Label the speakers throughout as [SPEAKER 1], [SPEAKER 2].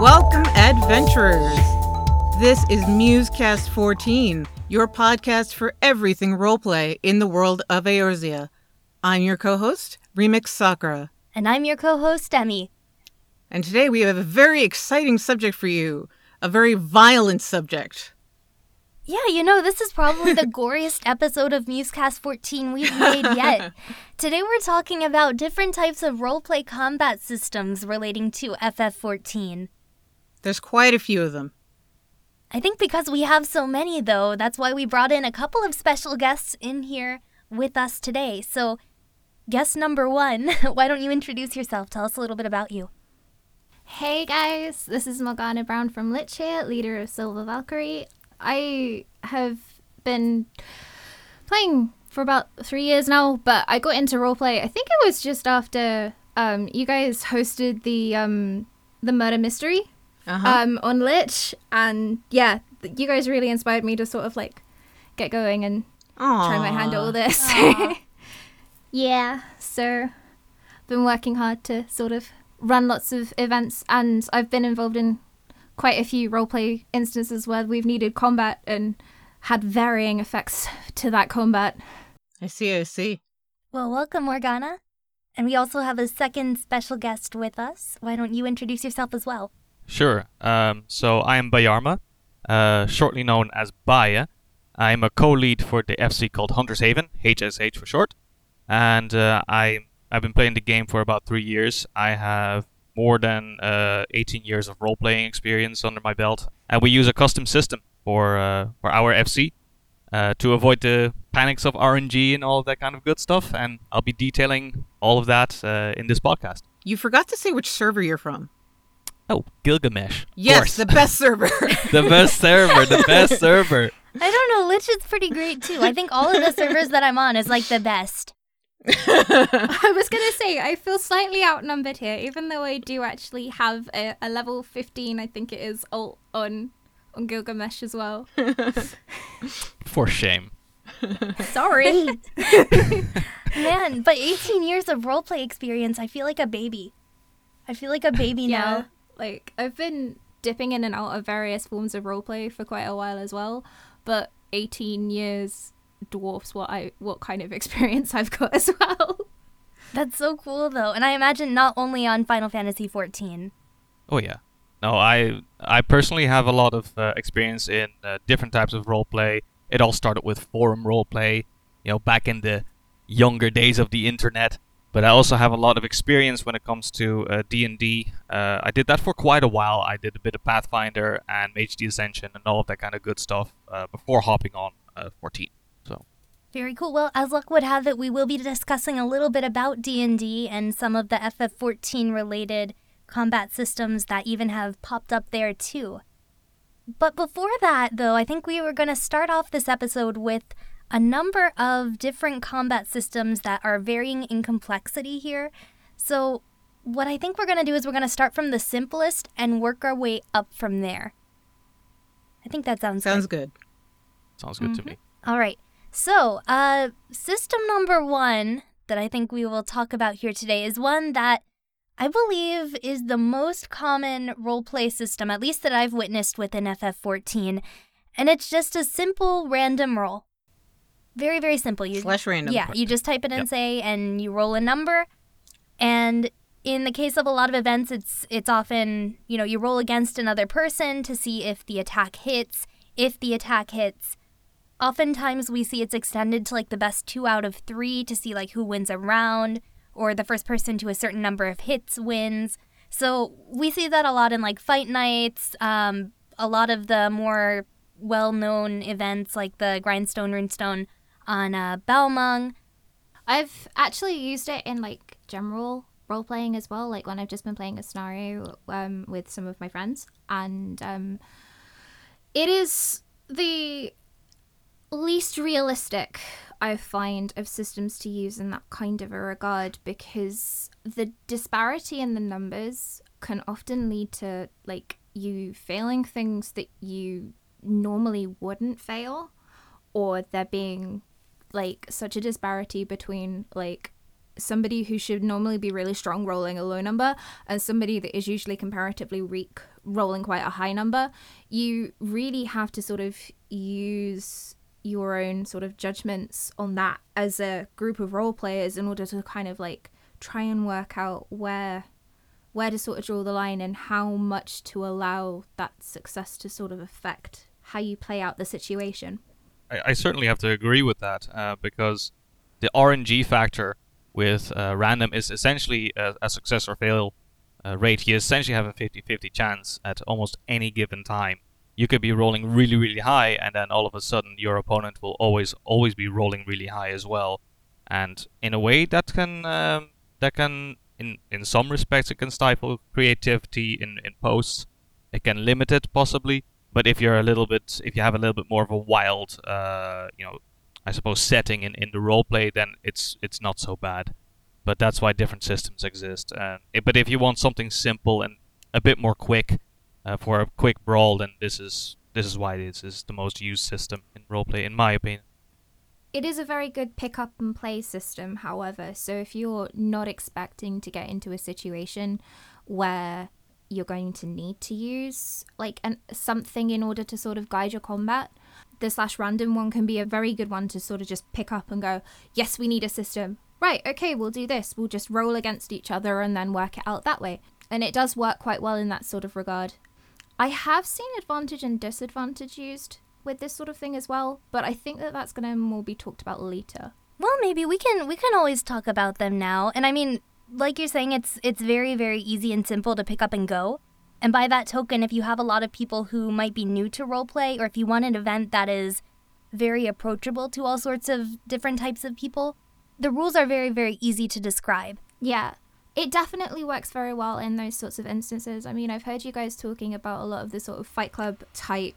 [SPEAKER 1] Welcome, adventurers. This is Musecast 14, your podcast for everything roleplay in the world of Eorzea. I'm your co host, Remix Sakura.
[SPEAKER 2] And I'm your co host, Emmy.
[SPEAKER 1] And today we have a very exciting subject for you, a very violent subject.
[SPEAKER 2] Yeah, you know, this is probably the goriest episode of Musecast 14 we've made yet. Today we're talking about different types of roleplay combat systems relating to FF14.
[SPEAKER 1] There's quite a few of them.
[SPEAKER 2] I think because we have so many, though, that's why we brought in a couple of special guests in here with us today. So, guest number one, why don't you introduce yourself? Tell us a little bit about you.
[SPEAKER 3] Hey guys, this is Morgana Brown from Lich here, leader of Silver Valkyrie. I have been playing for about three years now, but I got into roleplay. I think it was just after um, you guys hosted the um, the murder mystery
[SPEAKER 1] Uh-huh.
[SPEAKER 3] um, on Lich, and yeah, you guys really inspired me to sort of like get going and try my hand at all this. yeah, so been working hard to sort of run lots of events, and I've been involved in quite a few roleplay instances where we've needed combat and had varying effects to that combat.
[SPEAKER 1] I see, I see.
[SPEAKER 2] Well, welcome, Morgana. And we also have a second special guest with us. Why don't you introduce yourself as well?
[SPEAKER 4] Sure. Um, so I am Bayarma, uh, shortly known as Baya. I am a co-lead for the FC called Hunter's Haven, HSH for short, and uh, I I've been playing the game for about three years. I have more than uh, 18 years of role-playing experience under my belt, and we use a custom system for uh, for our FC uh, to avoid the panics of RNG and all that kind of good stuff. And I'll be detailing all of that uh, in this podcast.
[SPEAKER 1] You forgot to say which server you're from.
[SPEAKER 4] Oh, Gilgamesh.
[SPEAKER 1] Yes, the best server.
[SPEAKER 4] the best server, the best server.
[SPEAKER 2] I don't know, Lich is pretty great too. I think all of the servers that I'm on is like the best.
[SPEAKER 3] I was gonna say I feel slightly outnumbered here, even though I do actually have a, a level 15, I think it is, alt on on Gilgamesh as well.
[SPEAKER 4] For shame.
[SPEAKER 3] Sorry.
[SPEAKER 2] Man, but 18 years of roleplay experience, I feel like a baby. I feel like a baby
[SPEAKER 3] yeah,
[SPEAKER 2] now.
[SPEAKER 3] Like I've been dipping in and out of various forms of roleplay for quite a while as well, but 18 years dwarfs what I what kind of experience I've got as well.
[SPEAKER 2] That's so cool though. And I imagine not only on Final Fantasy 14.
[SPEAKER 4] Oh yeah. No, I I personally have a lot of uh, experience in uh, different types of roleplay. It all started with forum roleplay, you know, back in the younger days of the internet. But I also have a lot of experience when it comes to uh, D&D. Uh, I did that for quite a while. I did a bit of Pathfinder and Mage Ascension and all of that kind of good stuff uh, before hopping on uh, 14. So
[SPEAKER 2] Very cool. Well, as luck would have it, we will be discussing a little bit about D&D and some of the FF14 related combat systems that even have popped up there too. But before that, though, I think we were going to start off this episode with a number of different combat systems that are varying in complexity here. So, what I think we're going to do is we're going to start from the simplest and work our way up from there. I think that sounds good.
[SPEAKER 1] Sounds good.
[SPEAKER 4] sounds good to me.
[SPEAKER 2] All right. So, uh, system number one that I think we will talk about here today is one that I believe is the most common roleplay system, at least that I've witnessed within FF14. And it's just a simple random roll. Very, very simple. You,
[SPEAKER 1] Slash random.
[SPEAKER 2] yeah, you just type it in,
[SPEAKER 4] Yep.
[SPEAKER 2] say, and you roll a number. And in the case of a lot of events, it's it's often you know you roll against another person to see if the attack hits. If the attack hits, oftentimes we see it's extended to like the best two out of three to see like who wins a round, or the first person to a certain number of hits wins. So we see that a lot in like fight nights. Um, a lot of the more well-known events like the Grindstone Runestone on uh, Balmung.
[SPEAKER 3] I've actually used it in like general role playing as well, like when I've just been playing a scenario um, with some of my friends, and um, it is the least realistic I find of systems to use in that kind of a regard because the disparity in the numbers can often lead to like you failing things that you normally wouldn't fail or there being like such a disparity between like somebody who should normally be really strong rolling a low number and somebody that is usually comparatively weak rolling quite a high number, you really have to sort of use your own sort of judgments on that as a group of role players in order to kind of like try and work out where where to sort of draw the line and how much to allow that success to sort of affect how you play out the situation.
[SPEAKER 4] I, I certainly have to agree with that uh, because the RNG factor with uh, random is essentially a, a success or fail uh, rate. You essentially have a 50 50 chance at almost any given time. You could be rolling really, really high, and then all of a sudden your opponent will always, always be rolling really high as well. And in a way, that can um, that can in in some respects it can stifle creativity in in posts. It can limit it possibly, but if you're a little bit if you have a little bit more of a wild uh, you know I suppose setting in, in the role play, then it's it's not so bad. But that's why different systems exist. Uh, but if you want something simple and a bit more quick uh, for a quick brawl, then this is this is why this is the most used system in roleplay, in my opinion.
[SPEAKER 3] It is a very good pick up and play system, however. So if you're not expecting to get into a situation where you're going to need to use like an something in order to sort of guide your combat, the slash random one can be a very good one to sort of just pick up and go, yes, we need a system. Right, okay, we'll do this. We'll just roll against each other and then work it out that way. And it does work quite well in that sort of regard. I have seen advantage and disadvantage used with this sort of thing as well, but I think that that's going to more be talked about later.
[SPEAKER 2] Well, maybe we can we can always talk about them now. And I mean, like you're saying, it's it's very very easy and simple to pick up and go. And by that token, if you have a lot of people who might be new to roleplay, or if you want an event that is very approachable to all sorts of different types of people, the rules are very very easy to describe.
[SPEAKER 3] Yeah, it definitely works very well in those sorts of instances. I mean, I've heard you guys talking about a lot of the sort of Fight Club type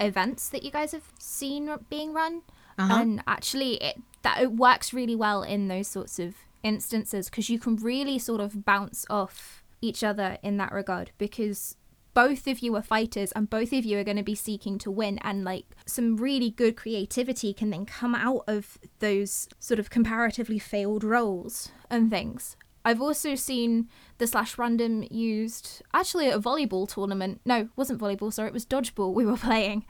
[SPEAKER 3] events that you guys have seen being run,
[SPEAKER 1] Uh-huh.
[SPEAKER 3] and actually, it that it works really well in those sorts of instances because you can really sort of bounce off each other in that regard because both of you are fighters and both of you are going to be seeking to win and like some really good creativity can then come out of those sort of comparatively failed rolls and things I've also seen the slash random used actually at a volleyball tournament. No, wasn't volleyball, sorry, it was dodgeball we were playing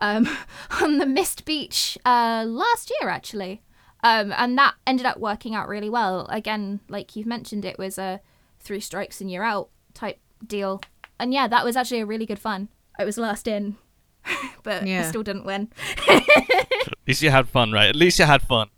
[SPEAKER 3] um, on the Mist Beach uh, last year, actually. Um, and that ended up working out really well. Again, like you've mentioned, it was a three strikes and you're out type deal. And yeah, that was actually a really good fun. I was last in, but I still didn't win.
[SPEAKER 4] At least you had fun, right? At least you had fun.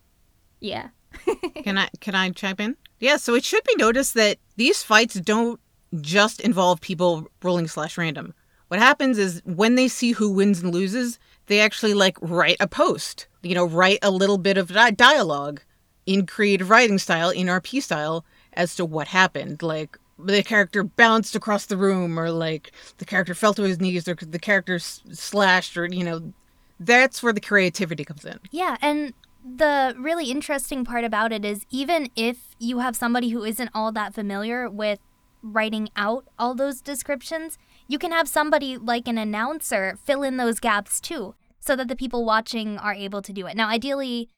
[SPEAKER 3] Yeah.
[SPEAKER 1] Can I can I chime in? Yeah, so it should be noticed that these fights don't just involve people rolling slash random. What happens is when they see who wins and loses, they actually like write a post. You know, write a little bit of di- dialogue in creative writing style, in RP style, as to what happened. Like the character bounced across the room, or like the character fell to his knees, or the character slashed, or you know, that's where the creativity comes in.
[SPEAKER 2] Yeah, and the really interesting part about it is even if you have somebody who isn't all that familiar with writing out all those descriptions, you can have somebody like an announcer fill in those gaps too, so that the people watching are able to do it. Now, ideally,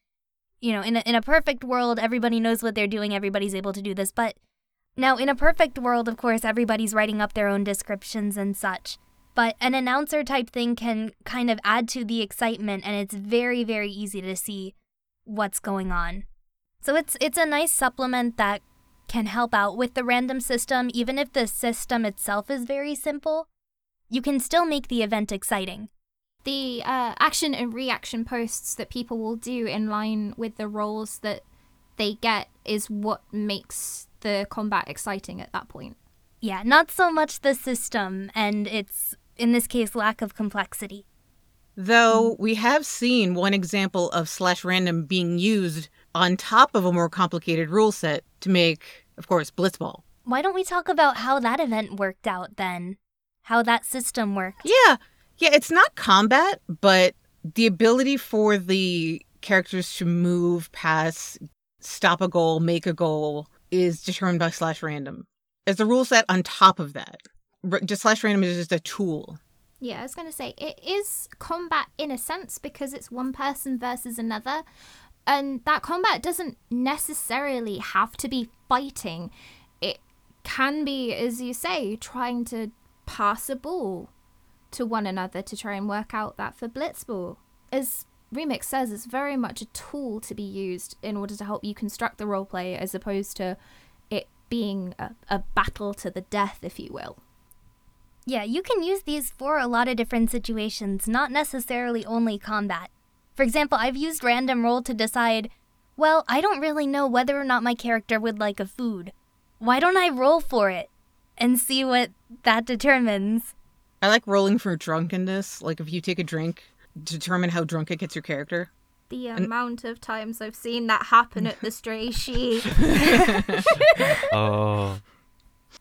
[SPEAKER 2] you know, in a, in a perfect world, everybody knows what they're doing, everybody's able to do this, but now in a perfect world, of course, everybody's writing up their own descriptions and such. But an announcer type thing can kind of add to the excitement, and it's very, very easy to see what's going on. So it's it's a nice supplement that can help out with the random system, even if the system itself is very simple. You can still make the event exciting.
[SPEAKER 3] The uh, action and reaction posts that people will do in line with the rolls that they get is what makes the combat exciting at that point.
[SPEAKER 2] Yeah, not so much the system and its, in this case, lack of complexity.
[SPEAKER 1] Though we have seen one example of slash random being used on top of a more complicated rule set to make, of course, Blitzball.
[SPEAKER 2] Why don't we talk about how that event worked out then? How that system worked?
[SPEAKER 1] Yeah, yeah, it's not combat, but the ability for the characters to move, past, stop a goal, make a goal is determined by slash random. There's a rule set on top of that. Just slash random is just a tool.
[SPEAKER 3] Yeah, I was going to say it is combat in a sense because it's one person versus another, and that combat doesn't necessarily have to be fighting. It can be, as you say, trying to pass a ball to one another to try and work out that for blitzball. As Remix says, it's very much a tool to be used in order to help you construct the roleplay as opposed to it being a, a battle to the death, if you will.
[SPEAKER 2] Yeah, you can use these for a lot of different situations, not necessarily only combat. For example, I've used random roll to decide, well, I don't really know whether or not my character would like a food. Why don't I roll for it and see what that determines?
[SPEAKER 1] I like rolling for drunkenness. Like if you take a drink, determine how drunk it gets your character.
[SPEAKER 3] The amount of times I've seen that happen at the stray sheep.
[SPEAKER 4] oh,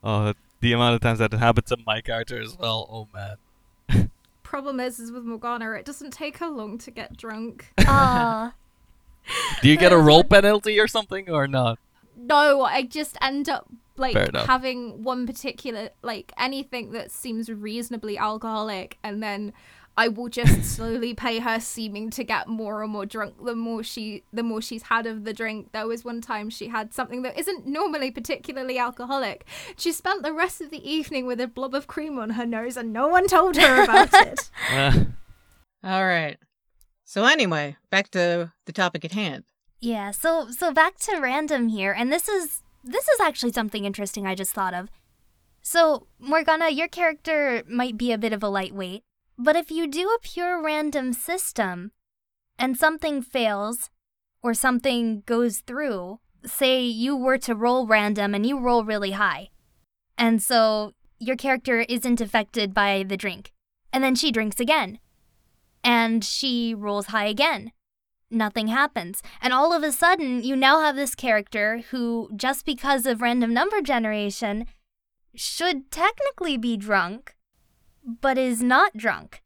[SPEAKER 4] oh, the amount of times that it happens to my character as well. Oh man.
[SPEAKER 3] Problem is, is with Morgana, it doesn't take her long to get drunk.
[SPEAKER 2] Aw.
[SPEAKER 4] Do you get a roll penalty or something or not?
[SPEAKER 3] No, I just end up like having one particular like anything that seems reasonably alcoholic and then I will just slowly pay her seeming to get more and more drunk the more she the more she's had of the drink. There was one time she had something that isn't normally particularly alcoholic. She spent the rest of the evening with a blob of cream on her nose and no one told her about it.
[SPEAKER 4] Uh,
[SPEAKER 1] All right. So anyway, back to the topic at hand.
[SPEAKER 2] Yeah, so so back to random here, and this is this is actually something interesting I just thought of. So, Morgana, your character might be a bit of a lightweight, but if you do a pure random system and something fails or something goes through, say you were to roll random and you roll really high. And so your character isn't affected by the drink. And then she drinks again. And she rolls high again nothing happens. And all of a sudden, you now have this character who, just because of random number generation, should technically be drunk, but is not drunk.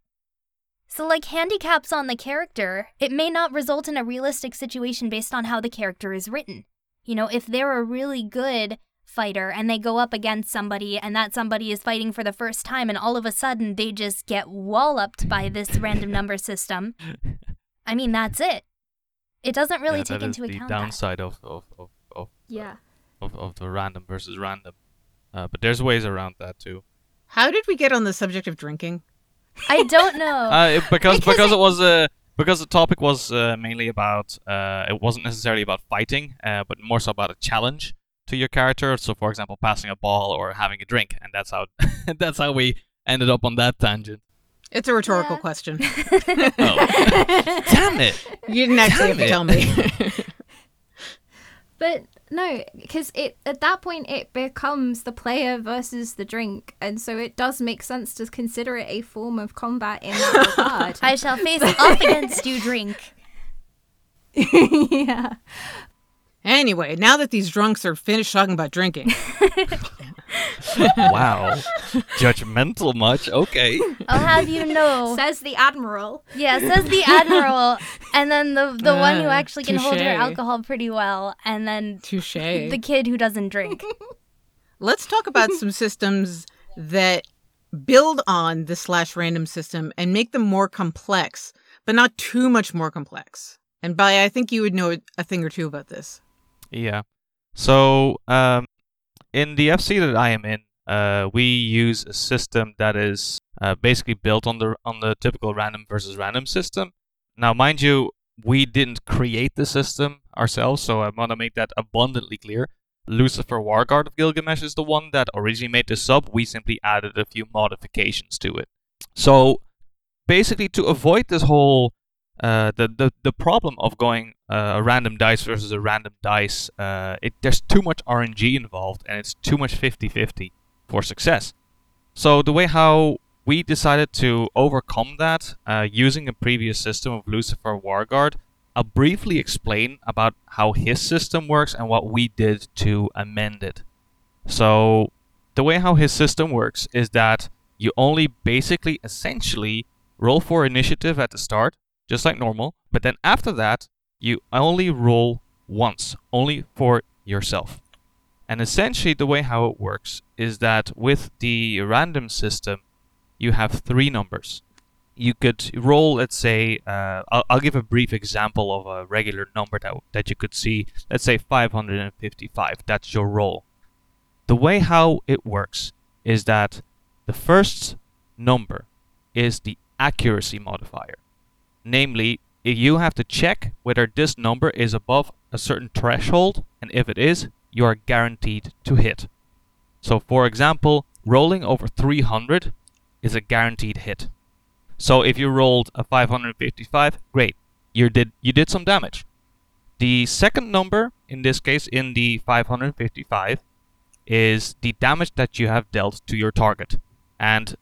[SPEAKER 2] So, like handicaps on the character, it may not result in a realistic situation based on how the character is written. You know, if they're a really good fighter and they go up against somebody and that somebody is fighting for the first time and all of a sudden they just get walloped by this random number system, I mean, that's it. It doesn't really
[SPEAKER 4] yeah,
[SPEAKER 2] take
[SPEAKER 4] that
[SPEAKER 2] into
[SPEAKER 4] is the
[SPEAKER 2] account that.
[SPEAKER 4] downside of of, of, of,
[SPEAKER 3] yeah.
[SPEAKER 4] of of the random versus random. Uh, but there's ways around that too.
[SPEAKER 1] How did we get on the subject of drinking?
[SPEAKER 2] I don't know.
[SPEAKER 4] Uh, it- because
[SPEAKER 3] Because
[SPEAKER 4] because
[SPEAKER 3] it-
[SPEAKER 4] it was uh, because the topic was uh, mainly about uh, it wasn't necessarily about fighting, uh, but more so about a challenge to your character. So, for example, passing a ball or having a drink, and that's how that's how we ended up on that tangent.
[SPEAKER 1] It's a rhetorical
[SPEAKER 2] Yeah.
[SPEAKER 1] question.
[SPEAKER 4] Oh, damn it!
[SPEAKER 1] You didn't actually have to tell me.
[SPEAKER 3] But no, because it at that point it becomes the player versus the drink, and so it does make sense to consider it a form of combat in that regard.
[SPEAKER 2] I shall face off against you, drink.
[SPEAKER 3] yeah.
[SPEAKER 1] Anyway, now that these drunks are finished talking about drinking,
[SPEAKER 4] Wow, judgmental much? Okay.
[SPEAKER 2] I'll have you know.
[SPEAKER 3] Says the admiral.
[SPEAKER 2] Yeah, says the admiral, and then the the one who
[SPEAKER 1] Uh,
[SPEAKER 2] actually can hold her alcohol pretty well, and then
[SPEAKER 1] touche.
[SPEAKER 2] the kid who doesn't drink.
[SPEAKER 1] Let's talk about some systems that build on the slash random system and make them more complex, but not too much more complex. And by I think you would know a thing or two about this.
[SPEAKER 4] Yeah. So, um, in the FC that I am in, uh, we use a system that is uh, basically built on the on the typical random versus random system. Now, mind you, we didn't create the system ourselves, so I want to make that abundantly clear. Lucifer Warguard of Gilgamesh is the one that originally made the sub. We simply added a few modifications to it. So, basically, to avoid this whole uh, the, the the problem of going uh, a random dice versus a random dice, uh, it there's too much RNG involved and it's too much 50-50 for success. So the way how we decided to overcome that uh, using a previous system of Lucifer Warguard, I'll briefly explain about how his system works and what we did to amend it. So the way how his system works is that you only basically essentially roll for initiative at the start just like normal. But then after that, you only roll once, only for yourself. And essentially, the way how it works is that with the random system, you have three numbers. you could roll, let's say, uh, I'll, I'll give a brief example of a regular number that, that you could see. Let's say 555. That's your roll. The way how it works is that the first number is the accuracy modifier. Namely, you have to check whether this number is above a certain threshold, and if it is, you are guaranteed to hit. So, for example, rolling over 300 is a guaranteed hit. So if you rolled a 555, great, you did you did some damage. The second number in this case in the 555 is the damage that you have dealt to your target. And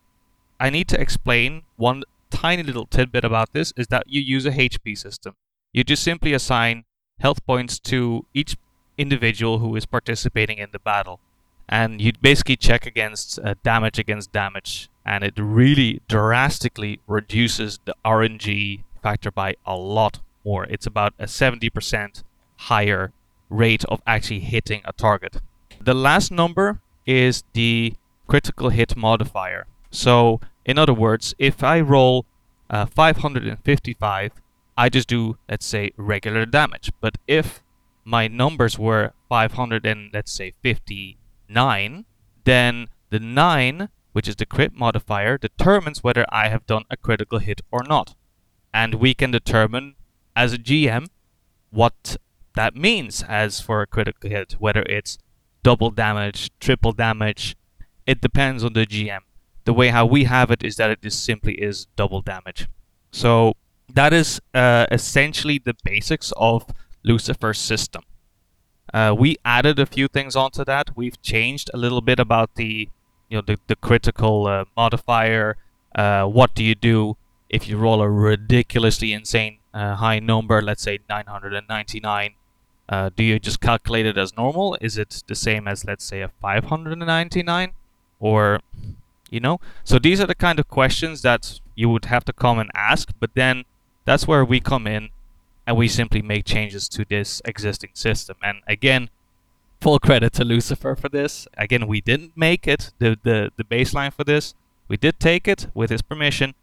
[SPEAKER 4] I need to explain one tiny little tidbit about this is that you use a HP system. You just simply assign health points to each individual who is participating in the battle. And you basically check against uh, damage against damage and it really drastically reduces the RNG factor by a lot more. It's about a 70% higher rate of actually hitting a target. The last number is the critical hit modifier. So, in other words, if I roll uh, 555, I just do, let's say, regular damage. But if my numbers were 500 and let's say 59, then the 9 which is the crit modifier, determines whether I have done a critical hit or not. And we can determine as a GM what that means as for a critical hit, whether it's double damage, triple damage. It depends on the GM. The way how we have it is that it is simply is double damage. So that is uh, essentially the basics of Lucifer's system. Uh, we added a few things onto that. We've changed a little bit about the you know the, the critical uh, modifier. Uh, what do you do if you roll a ridiculously insane uh, high number, let's say 999? Uh, do you just calculate it as normal? Is it the same as let's say a 599, or you know? So these are the kind of questions that you would have to come and ask. But then that's where we come in, and we simply make changes to this existing system. And again, full credit to Lucifer for this. Again, we didn't make it the, the the baseline for this. We did take it with his permission,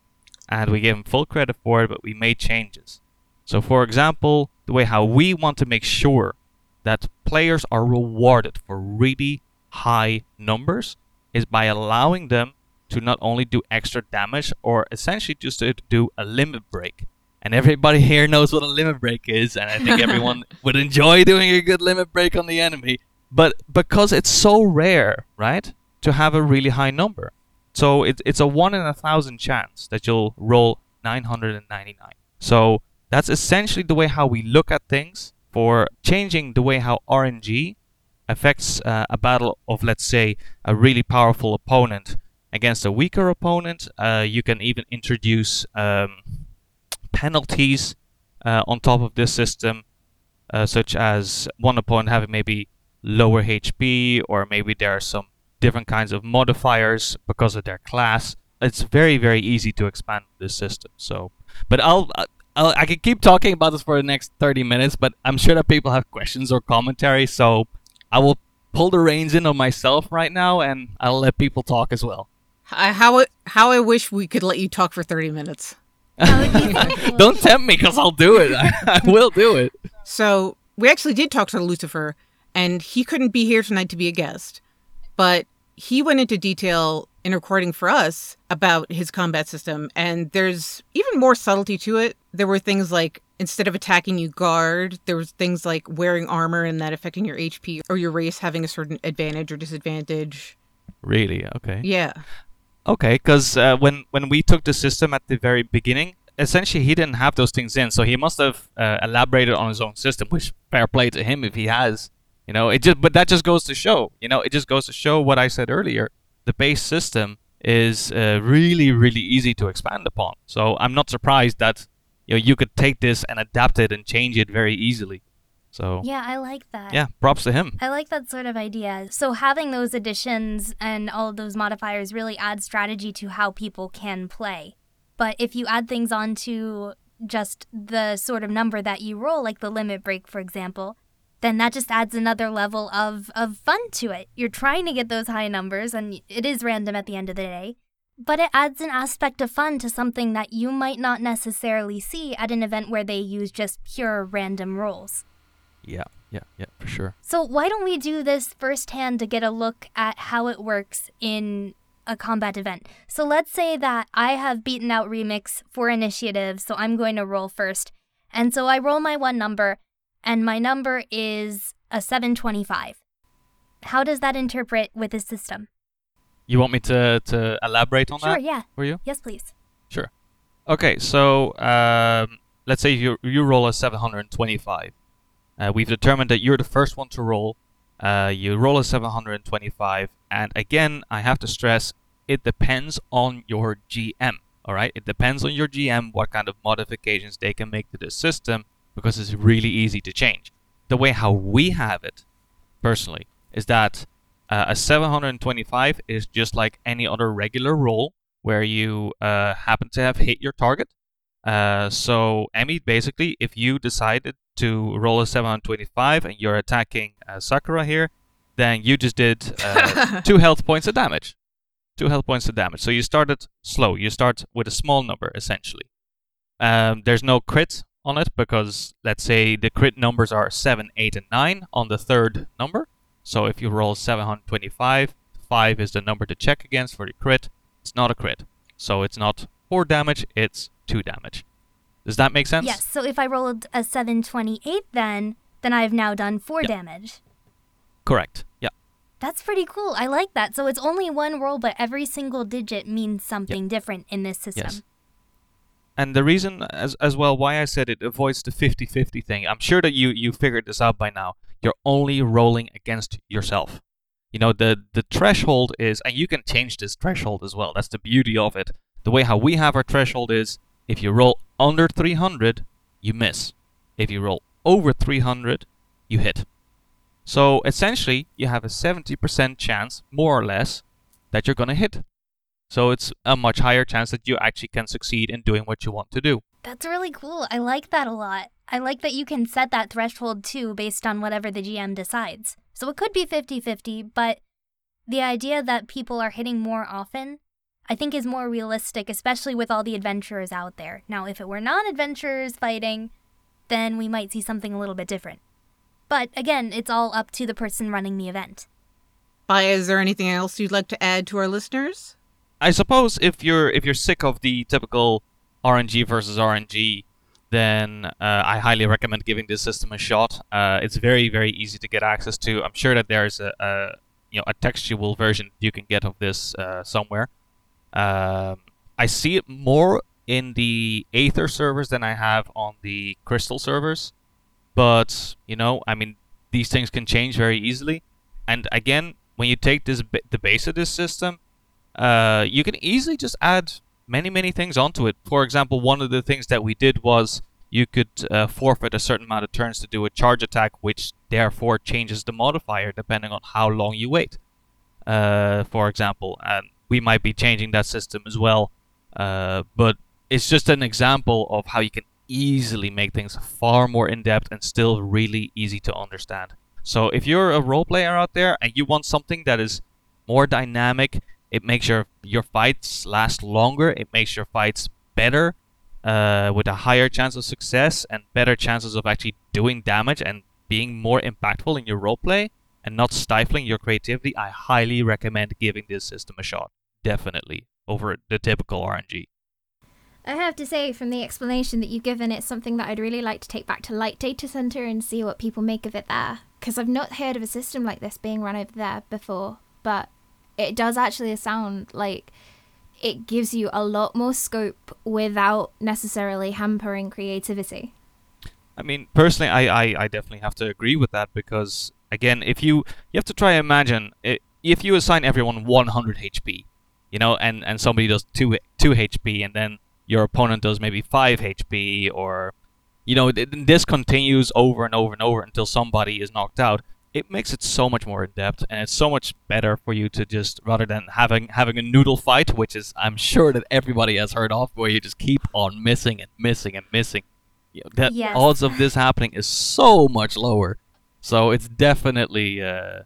[SPEAKER 4] and we gave him full credit for it. But we made changes. So, for example, the way how we want to make sure that players are rewarded for really high numbers is by allowing them to not only do extra damage or essentially just to do a limit break. And everybody here knows what a limit break is, and I think everyone would enjoy doing a good limit break on the enemy. But because it's so rare, right, to have a really high number. So it, it's a 1 in a thousand chance that you'll roll 999. So that's essentially the way how we look at things for changing the way how RNG affects uh, a battle of, let's say, a really powerful opponent against a weaker opponent. Uh, you can even introduce um, penalties uh, on top of this system, uh, such as one opponent having maybe lower HP, or maybe there are some different kinds of modifiers because of their class. It's very, very easy to expand this system. So, but I'll, I'll I can keep talking about this for the next 30 minutes, but I'm sure that people have questions or commentary. So, I will pull the reins in on myself right now, and I'll let people talk as well.
[SPEAKER 1] I, how how I wish we could let you talk for 30 minutes.
[SPEAKER 4] Don't tempt me because I'll do it. I, I will do it.
[SPEAKER 1] So we actually did talk to Lucifer, and he couldn't be here tonight to be a guest, but he went into detail in recording for us about his combat system, and there's even more subtlety to it. There were things like instead of attacking you guard, there was things like wearing armor and that affecting your HP or your race having a certain advantage or disadvantage.
[SPEAKER 4] Really? Okay.
[SPEAKER 1] Yeah.
[SPEAKER 4] Okay, because uh, when when we took the system at the very beginning, essentially he didn't have those things in, so he must have uh, elaborated on his own system. Which fair play to him if he has. You know, it just but that just goes to show. You know, it just goes to show what I said earlier. The base system is uh, really really easy to expand upon. So I'm not surprised that you know you could take this and adapt it and change it very easily. So
[SPEAKER 2] Yeah, I like that.
[SPEAKER 4] yeah, props to him.
[SPEAKER 2] I like that sort of idea. So having those additions and all of those modifiers really add strategy to how people can play. But if you add things onto just the sort of number that you roll, like the limit break, for example, then that just adds another level of, of fun to it. You're trying to get those high numbers, and it is random at the end of the day. but it adds an aspect of fun to something that you might not necessarily see at an event where they use just pure random rolls.
[SPEAKER 4] Yeah, yeah, yeah, for sure.
[SPEAKER 2] So, why don't we do this firsthand to get a look at how it works in a combat event? So, let's say that I have beaten out Remix for initiative, so I'm going to roll first. And so I roll my one number, and my number is a 725. How does that interpret with the system?
[SPEAKER 4] You want me to, to elaborate on
[SPEAKER 2] Sure,
[SPEAKER 4] that Sure,
[SPEAKER 2] yeah.
[SPEAKER 4] for you?
[SPEAKER 2] Yes, please.
[SPEAKER 4] Sure. Okay, so um, let's say you you roll a 725. Uh, we've determined that you're the first one to roll. Uh, you roll a 725, and again, I have to stress, it depends on your GM. All right, it depends on your GM what kind of modifications they can make to the system because it's really easy to change. The way how we have it, personally, is that uh, a 725 is just like any other regular roll where you uh, happen to have hit your target. Uh, so, Emmy, basically, if you decided to roll a 725 and you're attacking uh, Sakura here, then you just did uh, two health points of damage. Two health points of damage. So you started slow. You start with a small number, essentially. Um, there's no crit on it because, let's say, the crit numbers are 7, 8, and 9 on the third number. So if you roll 725, 5 is the number to check against for the crit. It's not a crit. So it's not 4 damage, it's 2 damage. Does that make sense?
[SPEAKER 2] Yes, so if I rolled a 728 then, then I've now done 4
[SPEAKER 4] Yeah.
[SPEAKER 2] damage.
[SPEAKER 4] Correct. Yeah.
[SPEAKER 2] That's pretty cool. I like that. So it's only one roll, but every single digit means something different in this system.
[SPEAKER 4] Yes. And the reason as as well why I said it avoids the 50-50 thing. I'm sure that you you figured this out by now. You're only rolling against yourself. You know, the the threshold is and you can change this threshold as well. That's the beauty of it. The way how we have our threshold is if you roll under 300, you miss. If you roll over 300, you hit. So essentially, you have a 70% chance, more or less, that you're going to hit. So it's a much higher chance that you actually can succeed in doing what you want to do.
[SPEAKER 2] That's really cool. I like that a lot. I like that you can set that threshold too based on whatever the GM decides. So it could be 50 50, but the idea that people are hitting more often, I think, is more realistic, especially with all the adventurers out there. Now, if it were non adventurers fighting, then we might see something a little bit different. But again, it's all up to the person running the event.
[SPEAKER 1] Baya, is there anything else you'd like to add to our listeners?
[SPEAKER 4] I suppose if you're if you're sick of the typical RNG versus RNG, then uh, I highly recommend giving this system a shot. Uh, it's very very easy to get access to. I'm sure that there's a, a you know a textual version you can get of this uh, somewhere. Um, I see it more in the Aether servers than I have on the Crystal servers, but you know I mean these things can change very easily. And again, when you take this the base of this system, uh, you can easily just add many many things onto it. For example, one of the things that we did was you could uh, forfeit a certain amount of turns to do a charge attack, which therefore changes the modifier depending on how long you wait. Uh, for example, and we might be changing that system as well. Uh, but it's just an example of how you can easily make things far more in depth and still really easy to understand. So if you're a role player out there and you want something that is more dynamic, it makes your your fights last longer. It makes your fights better, uh, with a higher chance of success and better chances of actually doing damage and being more impactful in your roleplay and not stifling your creativity. I highly recommend giving this system a shot. Definitely over the typical RNG.
[SPEAKER 3] I have to say, from the explanation that you've given, it's something that I'd really like to take back to Light Data Center and see what people make of it there. Because I've not heard of a system like this being run over there before, but it does actually sound like it gives you a lot more scope without necessarily hampering creativity.
[SPEAKER 4] I mean, personally, I, I, I definitely have to agree with that because again, if you you have to try and imagine i if you assign everyone 100 HP, you know, and and somebody does two two HP, and then your opponent does maybe five HP, or you know, th- this continues over and over and over until somebody is knocked out. It makes it so much more in depth, and it's so much better for you to just rather than having having a noodle fight, which is I'm sure that everybody has heard of, where you just keep on missing and missing and missing. You know, the
[SPEAKER 2] Yes.
[SPEAKER 4] odds of this happening is so much lower. So it's definitely uh,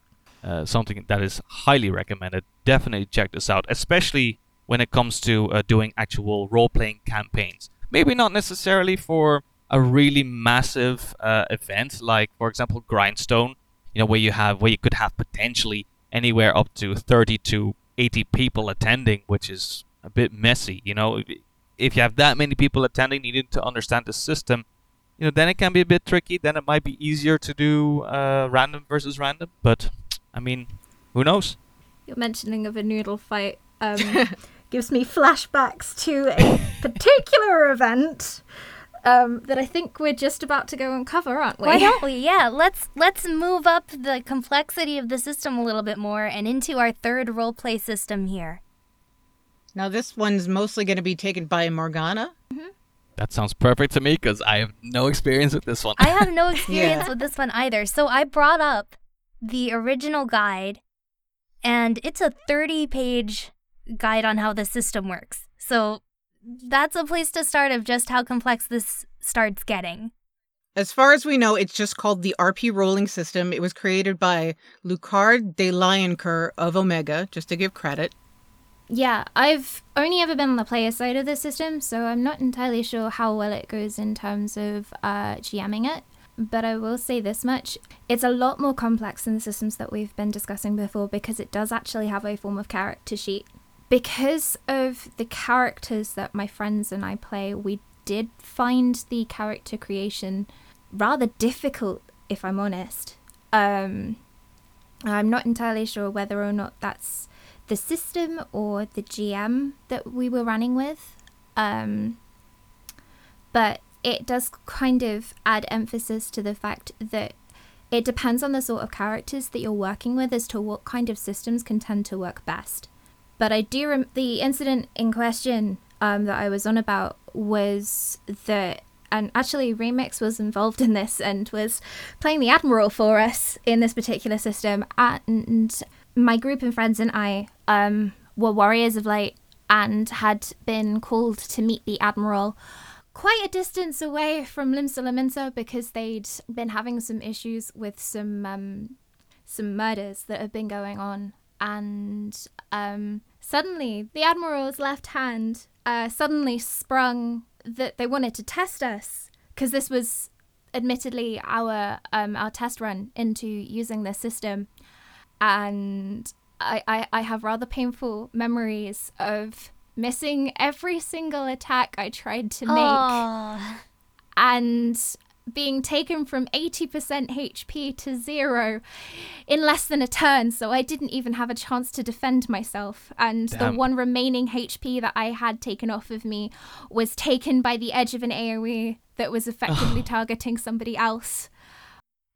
[SPEAKER 4] uh, something that is highly recommended. Definitely check this out, especially when it comes to uh, doing actual role playing campaigns. Maybe not necessarily for a really massive uh, event like, for example, Grindstone, you know, where you have where you could have potentially anywhere up to 30 to 80 people attending, which is a bit messy. You know, if, you have that many people attending, you need to understand the system. You know, then it can be a bit tricky. Then it might be easier to do uh, random versus random. But I mean, who knows?
[SPEAKER 3] Your mentioning of a noodle fight um, gives me flashbacks to a particular event um, that I think we're just about to go and cover, aren't we?
[SPEAKER 2] Why don't we? Yeah, let's let's move up the complexity of the system a little bit more and into our third role play system here.
[SPEAKER 1] Now, this one's mostly going to be taken by Morgana.
[SPEAKER 4] That sounds perfect to me because I have no experience with this one.
[SPEAKER 2] I have no experience
[SPEAKER 1] Yeah.
[SPEAKER 2] with this one either. So I brought up the original guide, and it's a 30 page guide on how the system works. So that's a place to start of just how complex this starts getting.
[SPEAKER 1] As far as we know, it's just called the RP rolling system. It was created by Lucard de Lioncoeur of Omega, just to give credit.
[SPEAKER 3] Yeah, I've only ever been on the player side of the system, so I'm not entirely sure how well it goes in terms of uh, GMing it. But I will say this much it's a lot more complex than the systems that we've been discussing before because it does actually have a form of character sheet. Because of the characters that my friends and I play, we did find the character creation rather difficult, if I'm honest. Um, I'm not entirely sure whether or not that's the system or the GM that we were running with. Um, but it does kind of add emphasis to the fact that it depends on the sort of characters that you're working with as to what kind of systems can tend to work best. But I do rem- the incident in question um, that I was on about was that, and actually Remix was involved in this and was playing the Admiral for us in this particular system. And my group and friends and I um, were warriors of light and had been called to meet the Admiral quite a distance away from Limsa Lominsa because they'd been having some issues with some um, some murders that have been going on. And um, suddenly, the Admiral's left hand uh, suddenly sprung that they wanted to test us because this was admittedly our um, our test run into using this system and I, I, I have rather painful memories of missing every single attack I tried to make
[SPEAKER 2] Aw.
[SPEAKER 3] and being taken from 80% HP to zero in less than a turn. So I didn't even have a chance to defend myself. And the one remaining HP that I had taken off of me was taken by the edge of an AoE that was effectively targeting somebody else.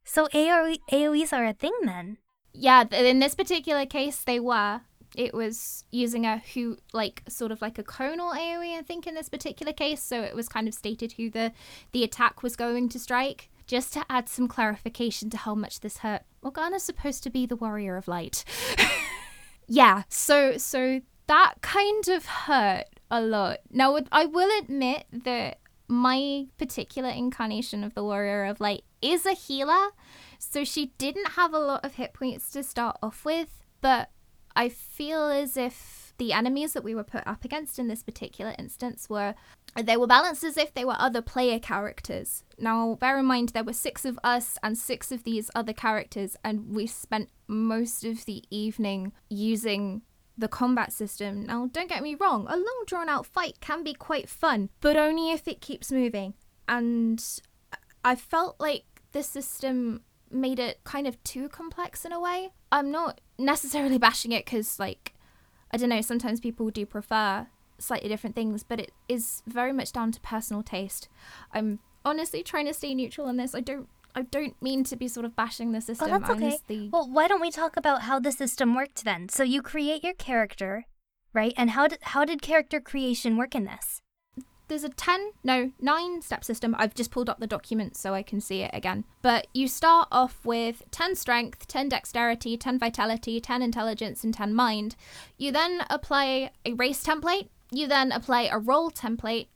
[SPEAKER 2] So AOE, AOEs are a thing then.
[SPEAKER 3] Yeah, in this particular case, they were. It was using a who, like, sort of like a conal AoE, I think, in this particular case. So it was kind of stated who the the attack was going to strike. Just to add some clarification to how much this hurt, Morgana's supposed to be the warrior of light. yeah, so so that kind of hurt a lot. Now, I will admit that my particular incarnation of the warrior of light is a healer. So she didn't have a lot of hit points to start off with, but I feel as if the enemies that we were put up against in this particular instance were they were balanced as if they were other player characters. Now, bear in mind there were six of us and six of these other characters, and we spent most of the evening using the combat system. Now, don't get me wrong, a long drawn out fight can be quite fun, but only if it keeps moving. And I felt like the system made it kind of too complex in a way. I'm not necessarily bashing it because, like, I don't know, sometimes people do prefer slightly different things, but it is very much down to personal taste. I'm honestly trying to stay neutral on this. I don't. I don't mean to be sort of bashing the system.
[SPEAKER 2] Oh,
[SPEAKER 3] system.
[SPEAKER 2] that's okay.
[SPEAKER 3] honestly.
[SPEAKER 2] Well, why don't we talk about how the system worked then? So you create your character, right? And how did how did character creation work in this?
[SPEAKER 3] There's a 10 no 9 step system. I've just pulled up the document so i can see it again. But you start off with 10 strength 10 dexterity 10 vitality 10 intelligence and 10 mind. You then apply a race template. You then apply a role template.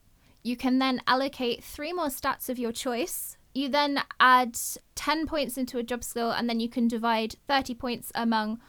[SPEAKER 3] You can then allocate three more stats of your choice. You then add 10 points into a job skill and then you can divide 30 points among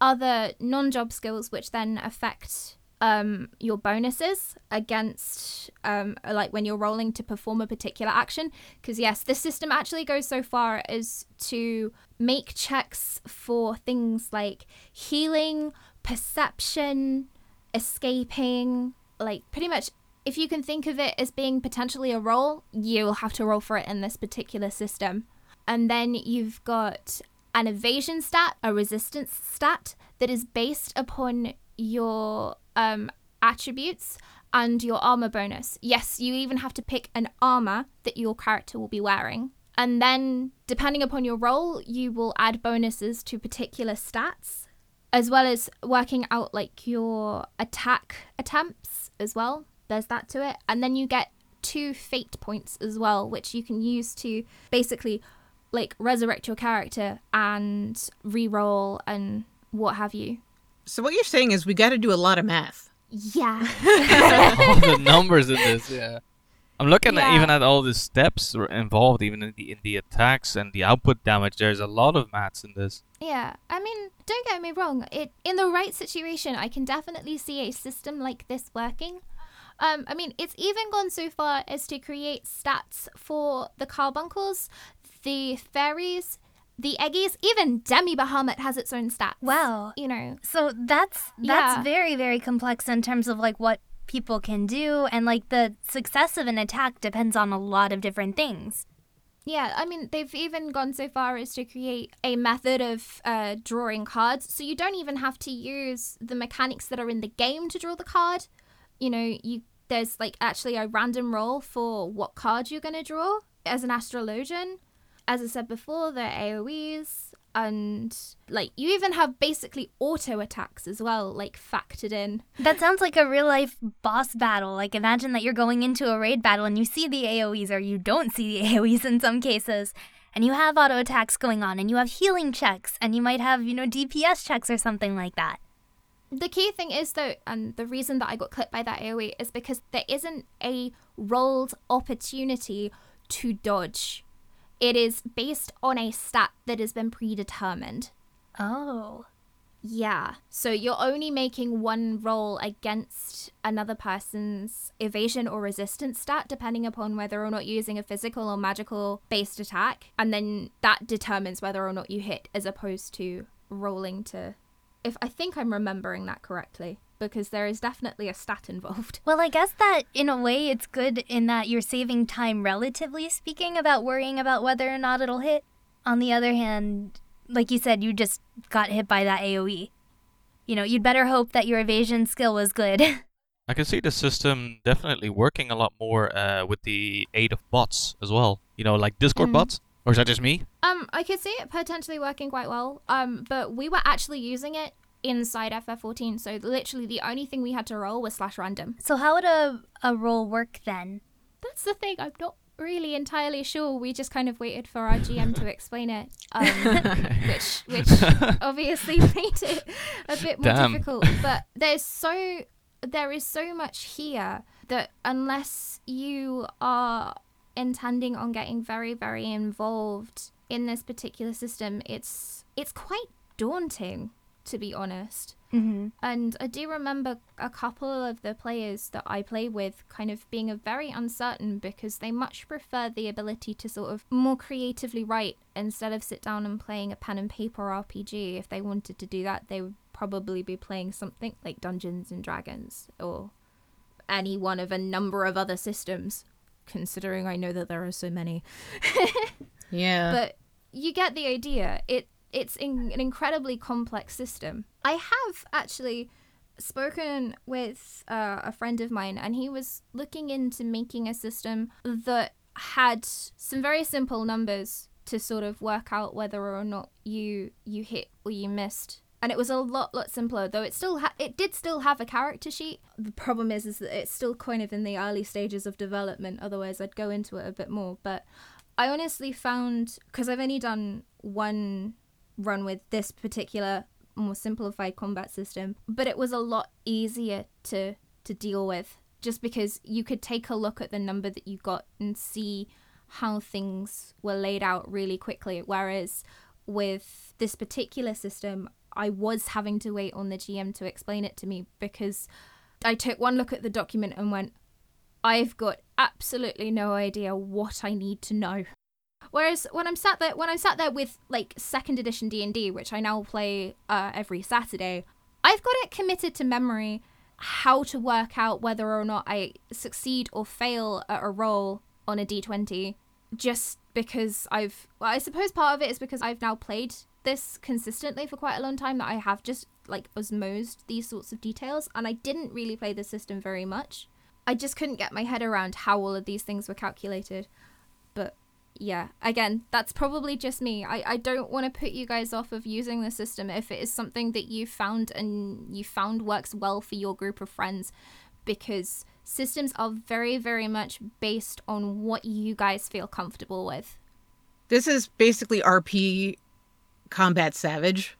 [SPEAKER 3] other non-job skills which then affect um, your bonuses against um, like when you're rolling to perform a particular action. Because yes, the system actually goes so far as to make checks for things like healing, perception, escaping, like pretty much. If you can think of it as being potentially a roll, you'll have to roll for it in this particular system. And then you've got an evasion stat, a resistance stat that is based upon your um, attributes and your armor bonus. Yes, you even have to pick an armor that your character will be wearing. And then, depending upon your role, you will add bonuses to particular stats, as well as working out like your attack attempts as well. There's that to it. And then you get two fate points as well, which you can use to basically like resurrect your character and re-roll and what have you.
[SPEAKER 1] So what you're saying is we got to do a lot of math.
[SPEAKER 3] Yeah.
[SPEAKER 4] all the numbers in this, yeah. I'm looking at even at all the steps involved, even in the in the attacks and the output damage. There's a lot of maths in this.
[SPEAKER 3] Yeah, I mean, don't get me wrong. It in the right situation, I can definitely see a system like this working. Um, I mean, it's even gone so far as to create stats for the carbuncles, the fairies, the eggies, even Demi Bahamut has its own stats.
[SPEAKER 2] Wow.
[SPEAKER 3] You know,
[SPEAKER 2] So that's that's
[SPEAKER 3] Yeah.
[SPEAKER 2] very very complex in terms of like what people can do and like the success of an attack depends on a lot of different things.
[SPEAKER 3] Yeah, I mean, they've even gone so far as to create a method of uh, drawing cards. So you don't even have to use the mechanics that are in the game to draw the card. You know, you there's like actually a random roll for what card you're going to draw as an astrologian. As I said before, they're AoEs, and like you even have basically auto attacks as well, like factored in.
[SPEAKER 2] That sounds like a real life boss battle. Like imagine that you're going into a raid battle and you see the AoEs or you don't see the AoEs in some cases. And you have auto attacks going on and you have healing checks and you might have, you know, DPS checks or something like that.
[SPEAKER 3] The key thing is though, and the reason that I got clipped by that AoE is because there isn't a rolled opportunity to dodge. It is based on a stat that has been predetermined.
[SPEAKER 2] Oh.
[SPEAKER 3] Yeah. So you're only making one roll against another person's evasion or resistance stat, depending upon whether or not you're using a physical or magical based attack. And then that determines whether or not you hit, as opposed to rolling to. If I think I'm remembering that correctly, because there is definitely a stat involved.
[SPEAKER 2] Well, I guess that in a way it's good in that you're saving time, relatively speaking, about worrying about whether or not it'll hit. On the other hand, like you said, you just got hit by that AoE. You know, you'd better hope that your evasion skill was good.
[SPEAKER 4] I can see the system definitely working a lot more uh, with the aid of bots as well. You know, like Discord
[SPEAKER 3] Mm.
[SPEAKER 4] bots. Or is that just me?
[SPEAKER 3] Um, I could see it potentially working quite well. Um, but we were actually using it inside FF14, so literally the only thing we had to roll was slash random.
[SPEAKER 2] so, how would a, a roll work then?
[SPEAKER 3] That's the thing. I'm not really entirely sure. We just kind of waited for our GM to explain it, um, which which obviously made it a bit more
[SPEAKER 4] Damn.
[SPEAKER 3] difficult. But there's so there is so much here that unless you are intending on getting very very involved in this particular system, it's it's quite daunting to be honest.
[SPEAKER 2] Mm-hmm.
[SPEAKER 3] And I do remember a couple of the players that I play with kind of being a very uncertain because they much prefer the ability to sort of more creatively write instead of sit down and playing a pen and paper RPG. If they wanted to do that, they would probably be playing something like Dungeons and Dragons or any one of a number of other systems, considering I know that there are so many
[SPEAKER 1] Yeah.
[SPEAKER 3] but you get the idea. It it's in, an incredibly complex system. I have actually spoken with uh, a friend of mine, and he was looking into making a system that had some very simple numbers to sort of work out whether or not you you hit or you missed. And it was a lot, lot simpler. Though it still ha- it did still have a character sheet. The problem is, is that it's still kind of in the early stages of development. Otherwise, I'd go into it a bit more. But I honestly found because I've only done one run with this particular more simplified combat system, but it was a lot easier to to deal with just because you could take a look at the number that you got and see how things were laid out really quickly. Whereas with this particular system, I was having to wait on the GM to explain it to me because I took one look at the document and went, I've got absolutely no idea what I need to know. Whereas when I'm sat there, when I'm sat there with like second edition D and D, which I now play uh, every Saturday, I've got it committed to memory how to work out whether or not I succeed or fail at a roll on a D20 just because I've well, I suppose part of it is because I've now played this consistently for quite a long time that I have just like osmosed these sorts of details and I didn't really play the system very much. I just couldn't get my head around how all of these things were calculated. Yeah, again, that's probably just me. I, I don't want to put you guys off of using the system if it is something that you found and you found works well for your group of friends because systems are very, very much based on what you guys feel comfortable with.
[SPEAKER 1] This is basically RP Combat Savage.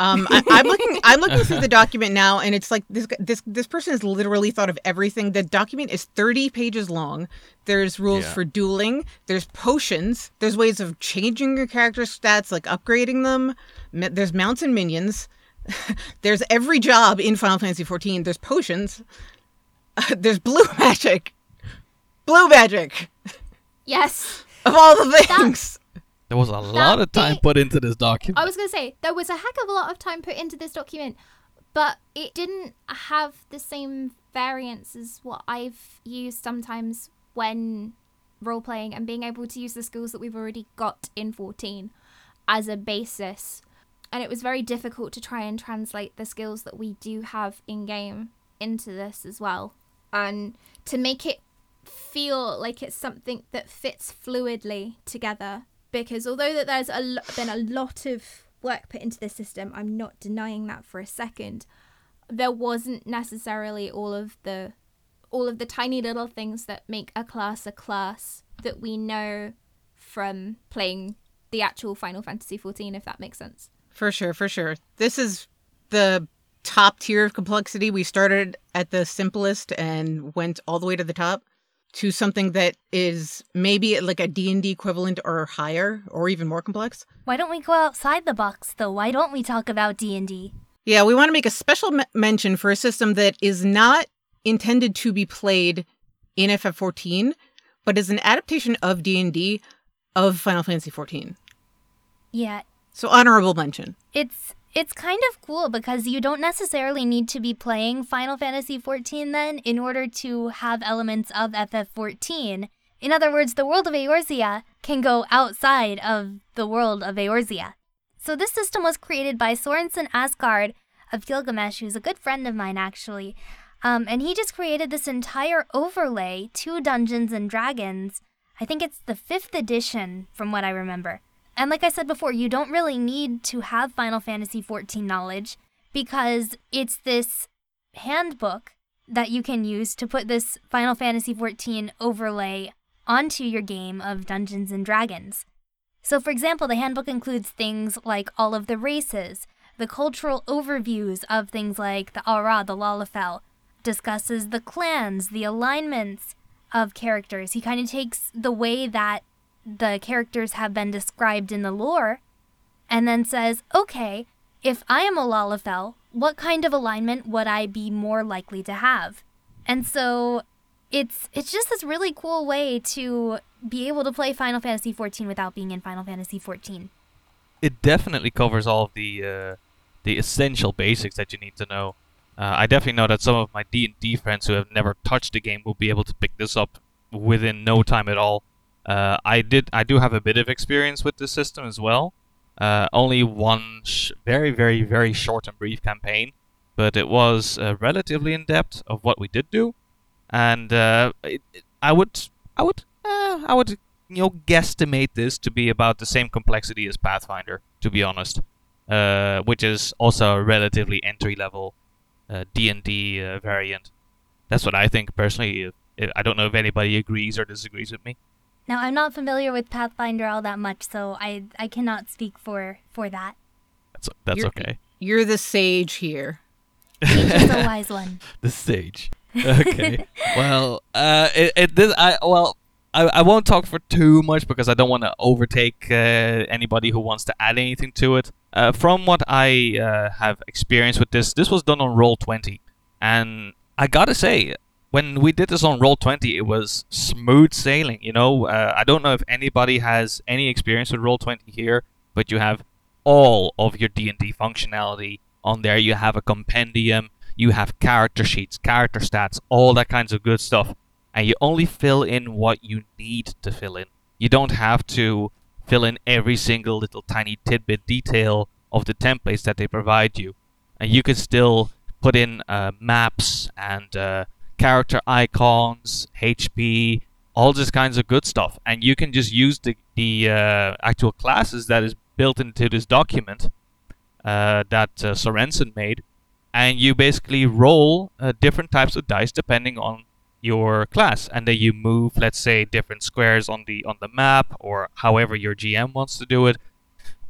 [SPEAKER 1] Um, I, I'm looking. I'm looking through the document now, and it's like this. This this person has literally thought of everything. The document is 30 pages long. There's rules
[SPEAKER 4] Yeah.
[SPEAKER 1] for dueling. There's potions. There's ways of changing your character stats, like upgrading them. There's mounts and minions. there's every job in Final Fantasy 14. There's potions. there's blue magic. Blue magic
[SPEAKER 3] Yes.
[SPEAKER 1] of all the things.
[SPEAKER 4] There was a lot of time put into this document.
[SPEAKER 3] I was going to say, there was a heck of a lot of time put into this document, but it didn't have the same variance as what I've used sometimes when role playing and being able to use the skills that we've already got in 14 as a basis. And it was very difficult to try and translate the skills that we do have in game into this as well. And to make it feel like it's something that fits fluidly together because although that there's a lo- been a lot of work put into the system i'm not denying that for a second there wasn't necessarily all of the all of the tiny little things that make a class a class that we know from playing the actual final fantasy 14 if that makes sense
[SPEAKER 1] For sure, for sure. This is the top tier of complexity. We started at the simplest and went all the way to the top to something that is maybe like a D&D equivalent or higher or even more complex.
[SPEAKER 2] Why don't we go outside the box though? Why don't we talk about D&D?
[SPEAKER 1] Yeah, we want to make a special m- mention for a system that is not intended to be played in FF14, but is an adaptation of D&D of Final Fantasy 14.
[SPEAKER 2] Yeah,
[SPEAKER 1] So honorable mention.
[SPEAKER 2] it's it's kind of cool because you don't necessarily need to be playing Final Fantasy XIV then in order to have elements of FF14. In other words, the world of Eorzea can go outside of the world of Eorzea. So this system was created by Sorensen Asgard of Gilgamesh, who's a good friend of mine actually. Um, and he just created this entire overlay to Dungeons and Dragons. I think it's the fifth edition from what I remember. And like I said before, you don't really need to have Final Fantasy XIV knowledge because it's this handbook that you can use to put this Final Fantasy XIV overlay onto your game of Dungeons and Dragons. So, for example, the handbook includes things like all of the races, the cultural overviews of things like the Au Ra, the Lalafell, discusses the clans, the alignments of characters. He kind of takes the way that the characters have been described in the lore and then says, okay, if I am a Lalafell, what kind of alignment would I be more likely to have? And so it's it's just this really cool way to be able to play Final Fantasy XIV without being in Final Fantasy XIV.
[SPEAKER 4] it definitely covers all of the uh, the essential basics that you need to know. Uh, I definitely know that some of my D and D friends who have never touched the game will be able to pick this up within no time at all. Uh, I did. I do have a bit of experience with this system as well. Uh, only one sh- very, very, very short and brief campaign, but it was uh, relatively in depth of what we did do, and uh, it, it- I would, I would, uh, I would you know, guesstimate this to be about the same complexity as Pathfinder, to be honest, uh, which is also a relatively entry level uh, D&D uh, variant. That's what I think personally. I don't know if anybody agrees or disagrees with me.
[SPEAKER 2] Now I'm not familiar with Pathfinder all that much, so I I cannot speak for for that.
[SPEAKER 4] That's that's
[SPEAKER 1] You're-
[SPEAKER 4] okay.
[SPEAKER 1] You're the sage here.
[SPEAKER 2] He's a wise one.
[SPEAKER 4] the sage. Okay. well, uh, it, it this I well. I, I won't talk for too much because I don't want to overtake uh, anybody who wants to add anything to it. Uh, from what I uh, have experienced with this, this was done on Roll Twenty, and I gotta say, when we did this on Roll Twenty, it was smooth sailing. You know, uh, I don't know if anybody has any experience with Roll Twenty here, but you have all of your D and D functionality on there. You have a compendium, you have character sheets, character stats, all that kinds of good stuff, and you only fill in what you need to fill in. You don't have to fill in every single little tiny tidbit detail of the templates that they provide you, and you can still put in uh, maps and uh, character icons, HP, all this kinds of good stuff, and you can just use the the uh, actual classes that is built into this document uh, that uh, Sorensen made, and you basically roll uh, different types of dice depending on your class, and then you move, let's say, different squares on the on the map, or however your GM wants to do it.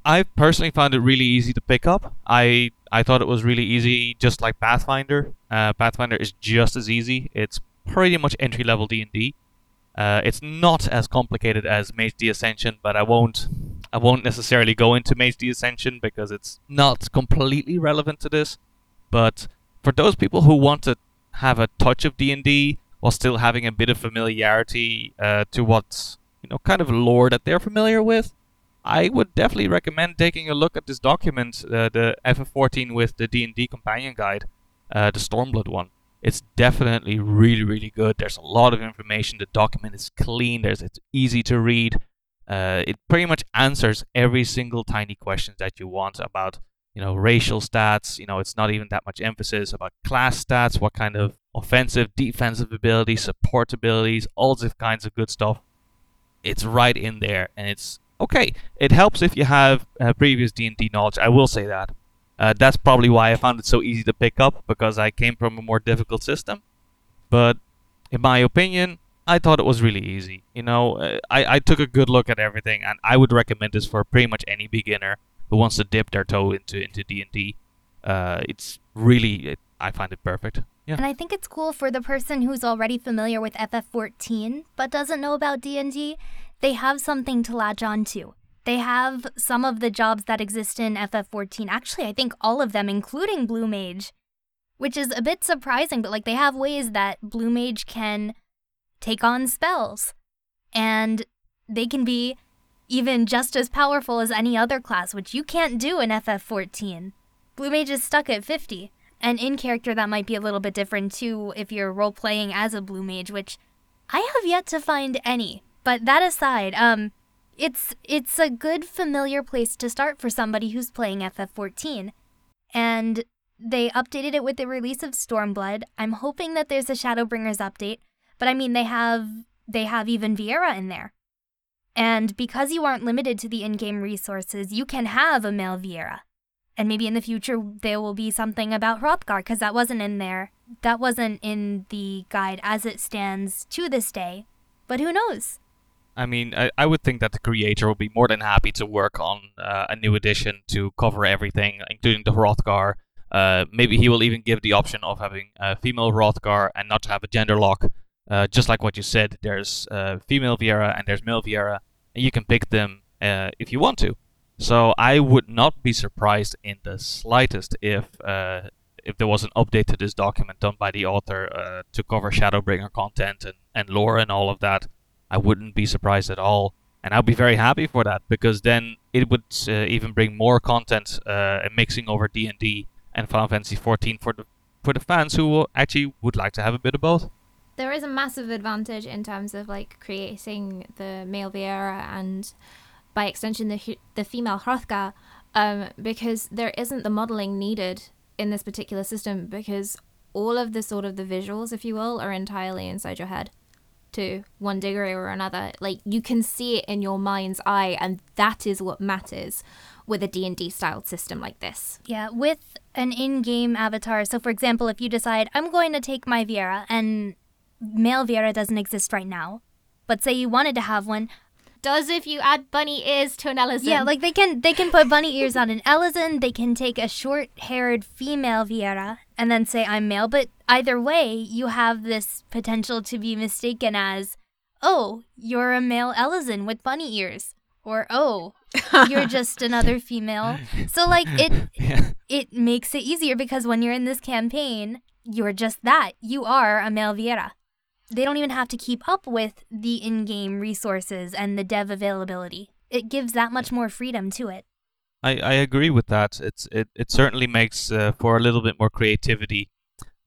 [SPEAKER 4] I personally found it really easy to pick up. I I thought it was really easy, just like Pathfinder. Uh, Pathfinder is just as easy. It's pretty much entry level D and D. Uh, it's not as complicated as Mage the Ascension, but I won't I won't necessarily go into Mage the Ascension because it's not completely relevant to this. But for those people who want to have a touch of D and D while still having a bit of familiarity uh, to what's you know kind of lore that they're familiar with, I would definitely recommend taking a look at this document, uh, the FF14 with the D&D companion guide, uh, the Stormblood one. It's definitely really, really good. There's a lot of information. The document is clean. There's it's easy to read. Uh, it pretty much answers every single tiny question that you want about, you know, racial stats. You know, it's not even that much emphasis about class stats, what kind of offensive, defensive abilities, support abilities, all these kinds of good stuff. It's right in there, and it's okay. It helps if you have uh, previous D&D knowledge. I will say that. Uh, that's probably why I found it so easy to pick up because I came from a more difficult system. But in my opinion, I thought it was really easy. You know, uh, I, I took a good look at everything, and I would recommend this for pretty much any beginner who wants to dip their toe into into D and D. Uh, it's really, it, I find it perfect. Yeah.
[SPEAKER 2] And I think it's cool for the person who's already familiar with FF14 but doesn't know about D&D they have something to latch on to. They have some of the jobs that exist in FF14. Actually, I think all of them, including Blue Mage, which is a bit surprising, but like they have ways that Blue Mage can take on spells. And they can be even just as powerful as any other class, which you can't do in FF14. Blue Mage is stuck at 50. And in character, that might be a little bit different too if you're role playing as a Blue Mage, which I have yet to find any. But that aside, um, it's it's a good familiar place to start for somebody who's playing FF14. And they updated it with the release of Stormblood. I'm hoping that there's a Shadowbringers update, but I mean they have they have even Viera in there. And because you aren't limited to the in-game resources, you can have a male Viera. And maybe in the future there will be something about Hrothgar because that wasn't in there. That wasn't in the guide as it stands to this day. But who knows?
[SPEAKER 4] I mean, I, I would think that the creator will be more than happy to work on uh, a new edition to cover everything, including the Hrothgar. Uh, maybe he will even give the option of having a female Hrothgar and not to have a gender lock. Uh, just like what you said, there's uh, female Viera and there's male Viera, and you can pick them uh, if you want to. So I would not be surprised in the slightest if uh, if there was an update to this document done by the author to cover Shadowbringer content and, and lore and all of that. I wouldn't be surprised at all. And I'd be very happy for that because then it would uh, even bring more content uh, and mixing over D and D and Final Fantasy 14 for the for the fans who actually would like to have a bit of both.
[SPEAKER 3] There is a massive advantage in terms of like creating the male Viera and by extension the the female Hrothgar um, because there isn't the modeling needed in this particular system because all of the sort of the visuals, if you will, are entirely inside your head to one degree or another like you can see it in your mind's eye and that is what matters with a D&D styled system like this.
[SPEAKER 2] Yeah, with an in-game avatar. So for example, if you decide I'm going to take my Viera and male Viera doesn't exist right now, but say you wanted to have one,
[SPEAKER 3] does if you add bunny ears to an Elezen.
[SPEAKER 2] Yeah, like they can they can put bunny ears on an Elezen. They can take a short-haired female Viera and then say I'm male. But either way, you have this potential to be mistaken as, oh, you're a male Elezen with bunny ears, or oh, you're just another female. So like it yeah. it makes it easier because when you're in this campaign, you're just that. You are a male Viera. They don't even have to keep up with the in game resources and the dev availability. It gives that much more freedom to it.
[SPEAKER 4] I, I agree with that. It's it, it certainly makes uh, for a little bit more creativity,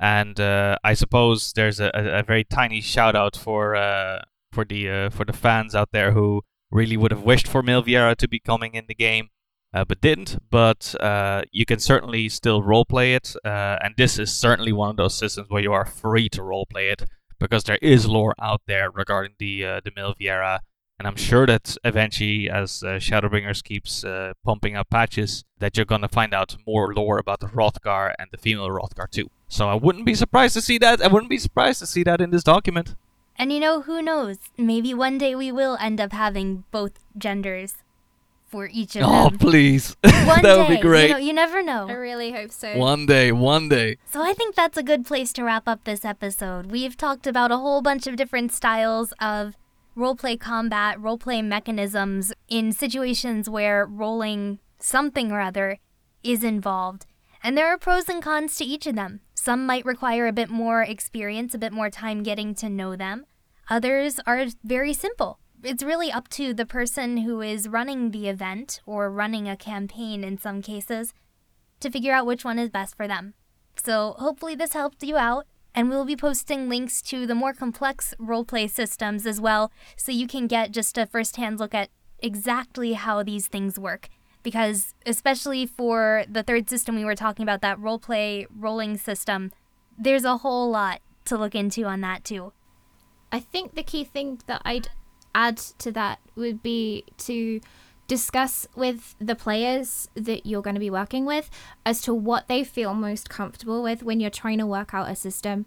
[SPEAKER 4] and uh, I suppose there's a, a, very tiny shout out for uh, for the uh, for the fans out there who really would have wished for male Viera to be coming in the game, uh, but didn't. But uh, you can certainly still roleplay it, and this is certainly one of those systems where you are free to roleplay it because there is lore out there regarding the the male Viera and I'm sure that eventually, as uh, Shadowbringers keeps uh, pumping out patches, that you're gonna find out more lore about the Hrothgar and the female Hrothgar too. So I wouldn't be surprised to see that. I wouldn't be surprised to see that in this document.
[SPEAKER 2] And you know, who knows? Maybe one day we will end up having both genders for each of
[SPEAKER 4] oh,
[SPEAKER 2] them.
[SPEAKER 4] please.
[SPEAKER 2] One
[SPEAKER 4] that would
[SPEAKER 2] day,
[SPEAKER 4] be great.
[SPEAKER 2] You, know, you never know.
[SPEAKER 3] I really hope so.
[SPEAKER 4] One day, one day.
[SPEAKER 2] So I think that's a good place to wrap up this episode. We've talked about a whole bunch of different styles of roleplay combat, roleplay mechanisms in situations where rolling something or other is involved. And there are pros and cons to each of them. Some might require a bit more experience, a bit more time getting to know them. Others are very simple. It's really up to the person who is running the event or running a campaign in some cases to figure out which one is best for them. So, hopefully, this helped you out and we'll be posting links to the more complex roleplay systems as well, so you can get just a first hand look at exactly how these things work. Because, especially for the third system we were talking about, that roleplay rolling system, there's a whole lot to look into on that too.
[SPEAKER 3] I think the key thing that I'd add to that would be to discuss with the players that you're going to be working with as to what they feel most comfortable with when you're trying to work out a system.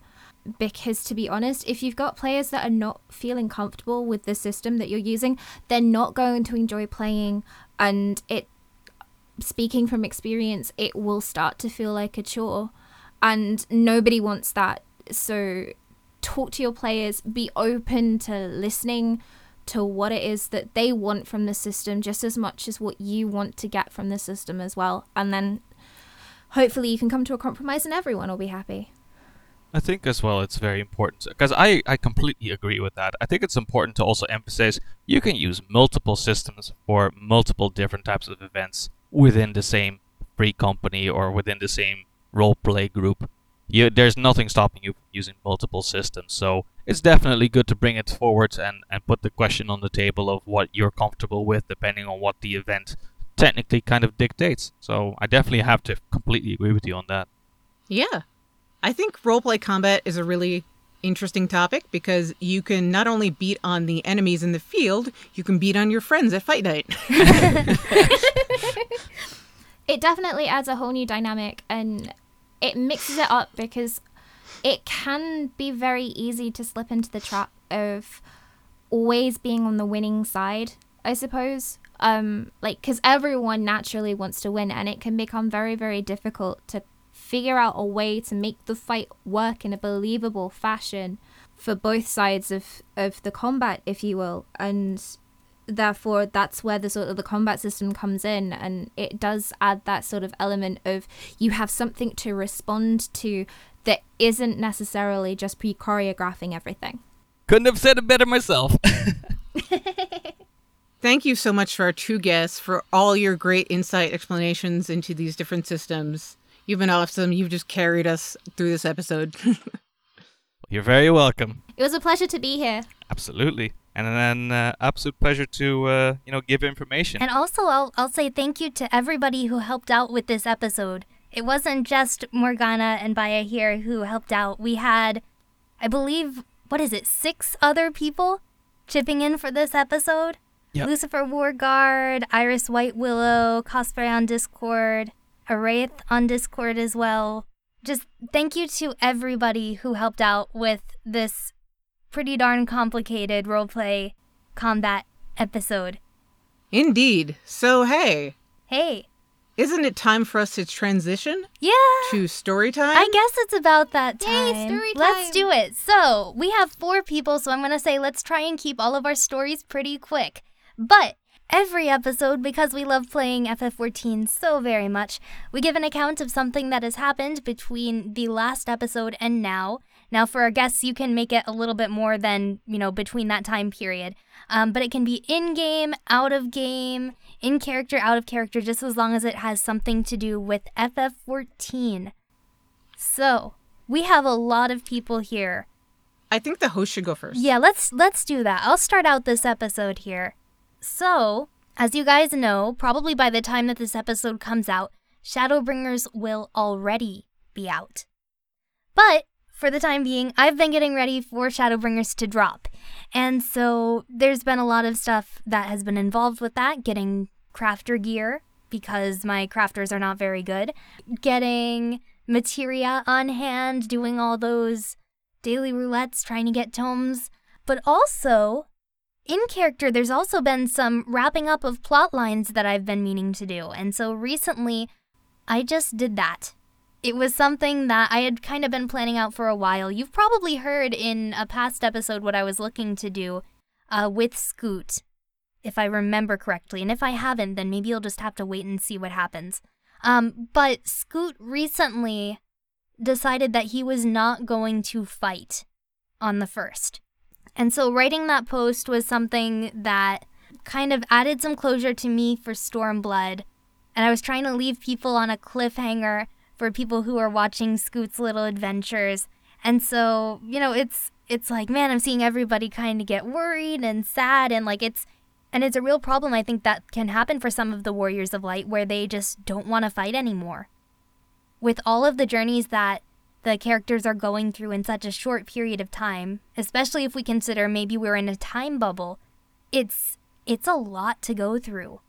[SPEAKER 3] Because to be honest, if you've got players that are not feeling comfortable with the system that you're using, they're not going to enjoy playing. And it, speaking from experience, it will start to feel like a chore. And nobody wants that. So talk to your players, be open to listening to what it is that they want from the system just as much as what you want to get from the system as well. And then hopefully you can come to a compromise and everyone will be happy.
[SPEAKER 4] I think as well it's very important because I, I completely agree with that. I think it's important to also emphasize you can use multiple systems for multiple different types of events within the same free company or within the same roleplay group. You, there's nothing stopping you from using multiple systems. So it's definitely good to bring it forward and, and put the question on the table of what you're comfortable with, depending on what the event technically kind of dictates. So I definitely have to completely agree with you on that.
[SPEAKER 1] Yeah. I think roleplay combat is a really interesting topic because you can not only beat on the enemies in the field, you can beat on your friends at fight night.
[SPEAKER 3] it definitely adds a whole new dynamic and it mixes it up because it can be very easy to slip into the trap of always being on the winning side, I suppose. Um, like, because everyone naturally wants to win, and it can become very, very difficult to figure out a way to make the fight work in a believable fashion for both sides of, of the combat, if you will. And therefore that's where the sort of the combat system comes in. And it does add that sort of element of you have something to respond to that isn't necessarily just pre-choreographing everything.
[SPEAKER 4] Couldn't have said it better myself.
[SPEAKER 1] Thank you so much for our two guests for all your great insight explanations into these different systems you've been awesome you've just carried us through this episode
[SPEAKER 4] you're very welcome
[SPEAKER 3] it was a pleasure to be here
[SPEAKER 4] absolutely and an uh, absolute pleasure to uh, you know give information.
[SPEAKER 2] And also, I'll I'll say thank you to everybody who helped out with this episode. It wasn't just Morgana and Baya here who helped out. We had, I believe, what is it, six other people chipping in for this episode. Yep. Lucifer Warguard, Iris White Willow, Cosplay on Discord, Araith on Discord as well. Just thank you to everybody who helped out with this pretty darn complicated roleplay combat episode.
[SPEAKER 1] Indeed. So, hey.
[SPEAKER 2] Hey.
[SPEAKER 1] Isn't it time for us to transition?
[SPEAKER 2] Yeah.
[SPEAKER 1] To story time?
[SPEAKER 2] I guess it's about that time.
[SPEAKER 3] Yay, story time.
[SPEAKER 2] Let's do it. So, we have four people, so I'm going to say let's try and keep all of our stories pretty quick. But Every episode, because we love playing FF14 so very much, we give an account of something that has happened between the last episode and now. Now, for our guests, you can make it a little bit more than, you know, between that time period. Um, but it can be in game, out of game, in character, out of character, just as long as it has something to do with FF14. So, we have a lot of people here.
[SPEAKER 1] I think the host should go first.
[SPEAKER 2] Yeah, let's let's do that. I'll start out this episode here. So, as you guys know, probably by the time that this episode comes out, Shadowbringers will already be out. But for the time being, I've been getting ready for Shadowbringers to drop. And so there's been a lot of stuff that has been involved with that, getting crafter gear because my crafters are not very good, getting materia on hand, doing all those daily roulettes, trying to get tomes, but also in character, there's also been some wrapping up of plot lines that I've been meaning to do. And so recently, I just did that. It was something that I had kind of been planning out for a while. You've probably heard in a past episode what I was looking to do uh, with Scoot, if I remember correctly. And if I haven't, then maybe you'll just have to wait and see what happens. Um, but Scoot recently decided that he was not going to fight on the first. And so writing that post was something that kind of added some closure to me for Stormblood. And I was trying to leave people on a cliffhanger for people who are watching Scoot's little adventures. And so, you know, it's it's like, man, I'm seeing everybody kind of get worried and sad and like it's and it's a real problem I think that can happen for some of the Warriors of Light where they just don't want to fight anymore. With all of the journeys that the characters are going through in such a short period of time, especially if we consider maybe we're in a time bubble, it's it's a lot to go through.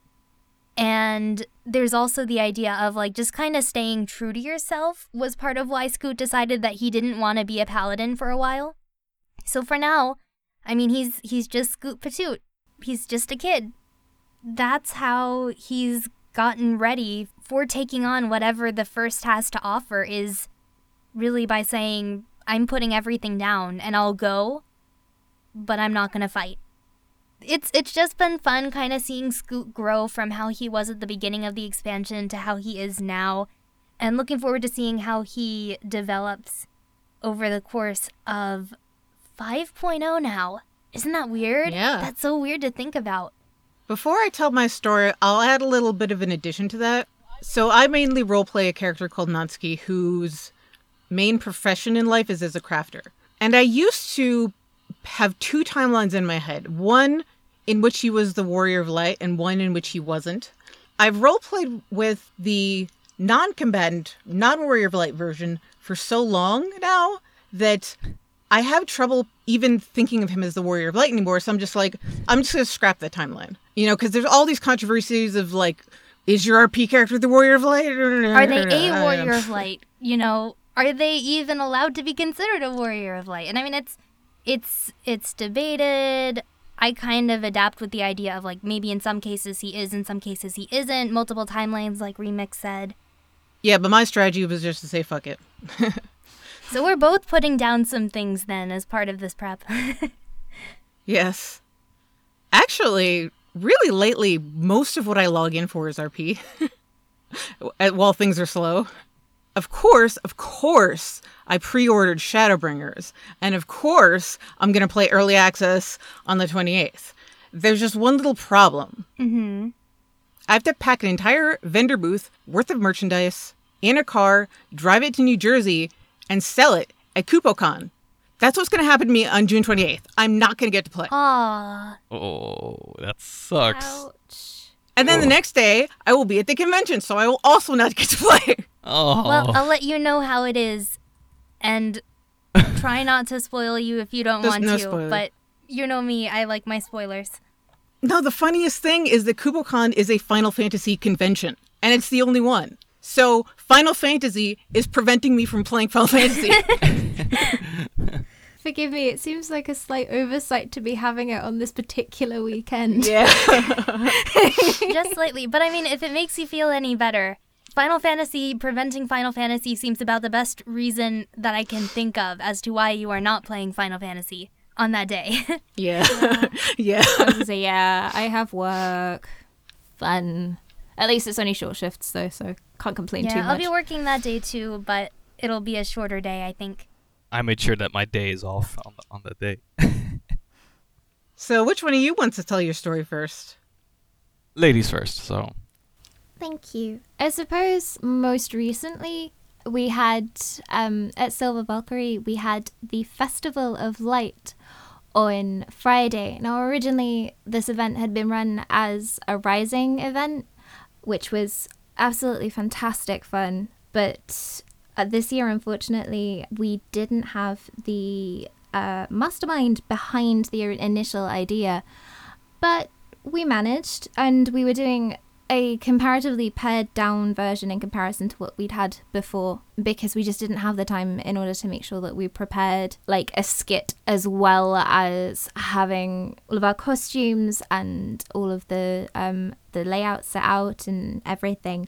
[SPEAKER 2] And there's also the idea of like just kind of staying true to yourself was part of why Scoot decided that he didn't want to be a paladin for a while. So for now, I mean he's he's just Scoot Patoot. He's just a kid. That's how he's gotten ready for taking on whatever the first has to offer is really by saying, I'm putting everything down and I'll go, but I'm not going to fight. It's it's just been fun kind of seeing Scoot grow from how he was at the beginning of the expansion to how he is now and looking forward to seeing how he develops over the course of 5.0 now. Isn't that weird?
[SPEAKER 1] Yeah.
[SPEAKER 2] That's so weird to think about.
[SPEAKER 1] Before I tell my story, I'll add a little bit of an addition to that. So I mainly roleplay a character called Natsuki whose main profession in life is as a crafter. And I used to have two timelines in my head one in which he was the warrior of light, and one in which he wasn't. I've roleplayed with the non combatant, non warrior of light version for so long now that I have trouble even thinking of him as the warrior of light anymore. So I'm just like, I'm just going to scrap that timeline. You know, because there's all these controversies of like, is your RP character the warrior of light?
[SPEAKER 2] Are they a warrior of light? You know, are they even allowed to be considered a warrior of light? And I mean, it's it's it's debated. I kind of adapt with the idea of like maybe in some cases he is, in some cases he isn't. Multiple timelines, like Remix said.
[SPEAKER 1] Yeah, but my strategy was just to say fuck it.
[SPEAKER 2] So we're both putting down some things then as part of this prep.
[SPEAKER 1] yes. Actually, really lately, most of what I log in for is RP. While things are slow. Of course, of course, I pre ordered Shadowbringers. And of course, I'm going to play early access on the 28th. There's just one little problem.
[SPEAKER 2] mm-hmm.
[SPEAKER 1] I have to pack an entire vendor booth worth of merchandise in a car, drive it to New Jersey, and sell it at KupoCon. That's what's going to happen to me on June 28th. I'm not going to get to play.
[SPEAKER 2] Aw.
[SPEAKER 4] Oh, that sucks.
[SPEAKER 3] Ouch.
[SPEAKER 1] And then the
[SPEAKER 4] Oh.
[SPEAKER 1] next day, I will be at the convention, so I will also not get to play.
[SPEAKER 4] Oh.
[SPEAKER 2] Well, I'll let you know how it is, and try not to spoil you if you don't
[SPEAKER 1] There's
[SPEAKER 2] want
[SPEAKER 1] no
[SPEAKER 2] to.
[SPEAKER 1] spoiler.
[SPEAKER 2] But you know me, I like my spoilers.
[SPEAKER 1] No, the funniest thing is that KupoCon is a Final Fantasy convention, and it's the only one. So Final Fantasy is preventing me from playing Final Fantasy.
[SPEAKER 3] Forgive me, it seems like a slight oversight to be having it on this particular weekend.
[SPEAKER 1] yeah.
[SPEAKER 2] Just slightly. But I mean, if it makes you feel any better, Final Fantasy, preventing Final Fantasy seems about the best reason that I can think of as to why you are not playing Final Fantasy. on that day.
[SPEAKER 1] Yeah. yeah.
[SPEAKER 3] I was say, yeah, I have work. Fun. At least it's only short shifts though, so can't complain too
[SPEAKER 2] yeah,
[SPEAKER 3] much.
[SPEAKER 2] I'll be working that day too, but it'll be a shorter day, I think.
[SPEAKER 4] I made sure that my day is off on, the, on that day.
[SPEAKER 1] So, which one of you wants to tell your story first?
[SPEAKER 4] Ladies first, so
[SPEAKER 3] Thank you. I suppose most recently we had um, at Silver Valkyrie we had the Festival of Light on Friday. Now originally this event had been run as a rising event, which was absolutely fantastic fun, but uh, this year unfortunately we didn't have the uh, mastermind behind the initial idea, but we managed and we were doing a comparatively pared down version in comparison to what we'd had before because we just didn't have the time in order to make sure that we prepared like a skit as well as having all of our costumes and all of the um the layouts set out and everything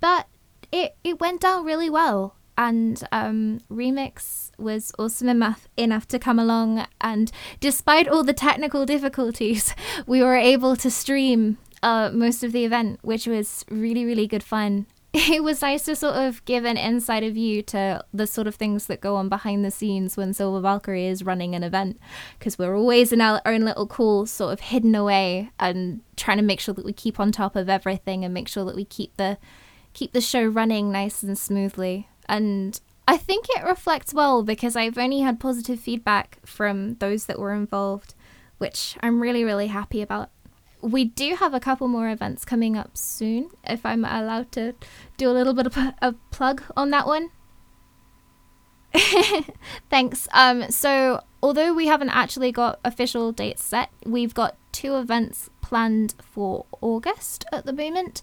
[SPEAKER 3] but it it went down really well and um, Remix was awesome enough enough to come along. And despite all the technical difficulties, we were able to stream uh, most of the event, which was really really good fun. It was nice to sort of give an insider view to the sort of things that go on behind the scenes when Silver Valkyrie is running an event, because we're always in our own little cool sort of hidden away and trying to make sure that we keep on top of everything and make sure that we keep the keep the show running nice and smoothly. And I think it reflects well because I've only had positive feedback from those that were involved, which I'm really, really happy about. We do have a couple more events coming up soon, if I'm allowed to do a little bit of a, plug on that one. Thanks. Um, so, although we haven't actually got official dates set, we've got two events planned for August at the moment.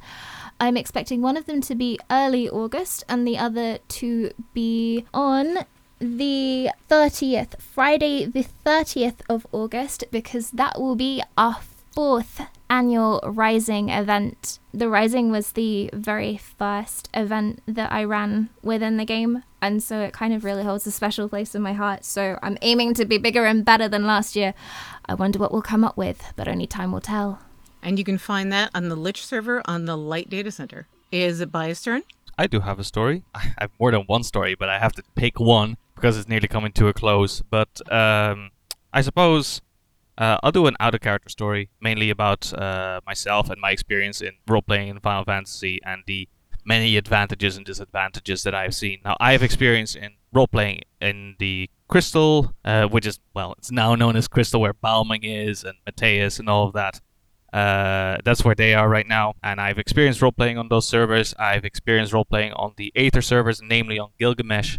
[SPEAKER 3] I'm expecting one of them to be early August and the other to be on the 30th, Friday, the 30th of August, because that will be our fourth annual Rising event. The Rising was the very first event that I ran within the game, and so it kind of really holds a special place in my heart. So I'm aiming to be bigger and better than last year. I wonder what we'll come up with, but only time will tell.
[SPEAKER 1] And you can find that on the Lich server on the Light Data Center. Is it Bias turn?
[SPEAKER 4] I do have a story. I have more than one story, but I have to pick one because it's nearly coming to a close. But um, I suppose uh, I'll do an out of character story, mainly about uh, myself and my experience in role playing in Final Fantasy and the many advantages and disadvantages that I've seen. Now, I have experience in role playing in the Crystal, uh, which is, well, it's now known as Crystal, where Balmung is and Mateus and all of that. Uh, that's where they are right now, and I've experienced role playing on those servers. I've experienced role playing on the Aether servers, namely on Gilgamesh,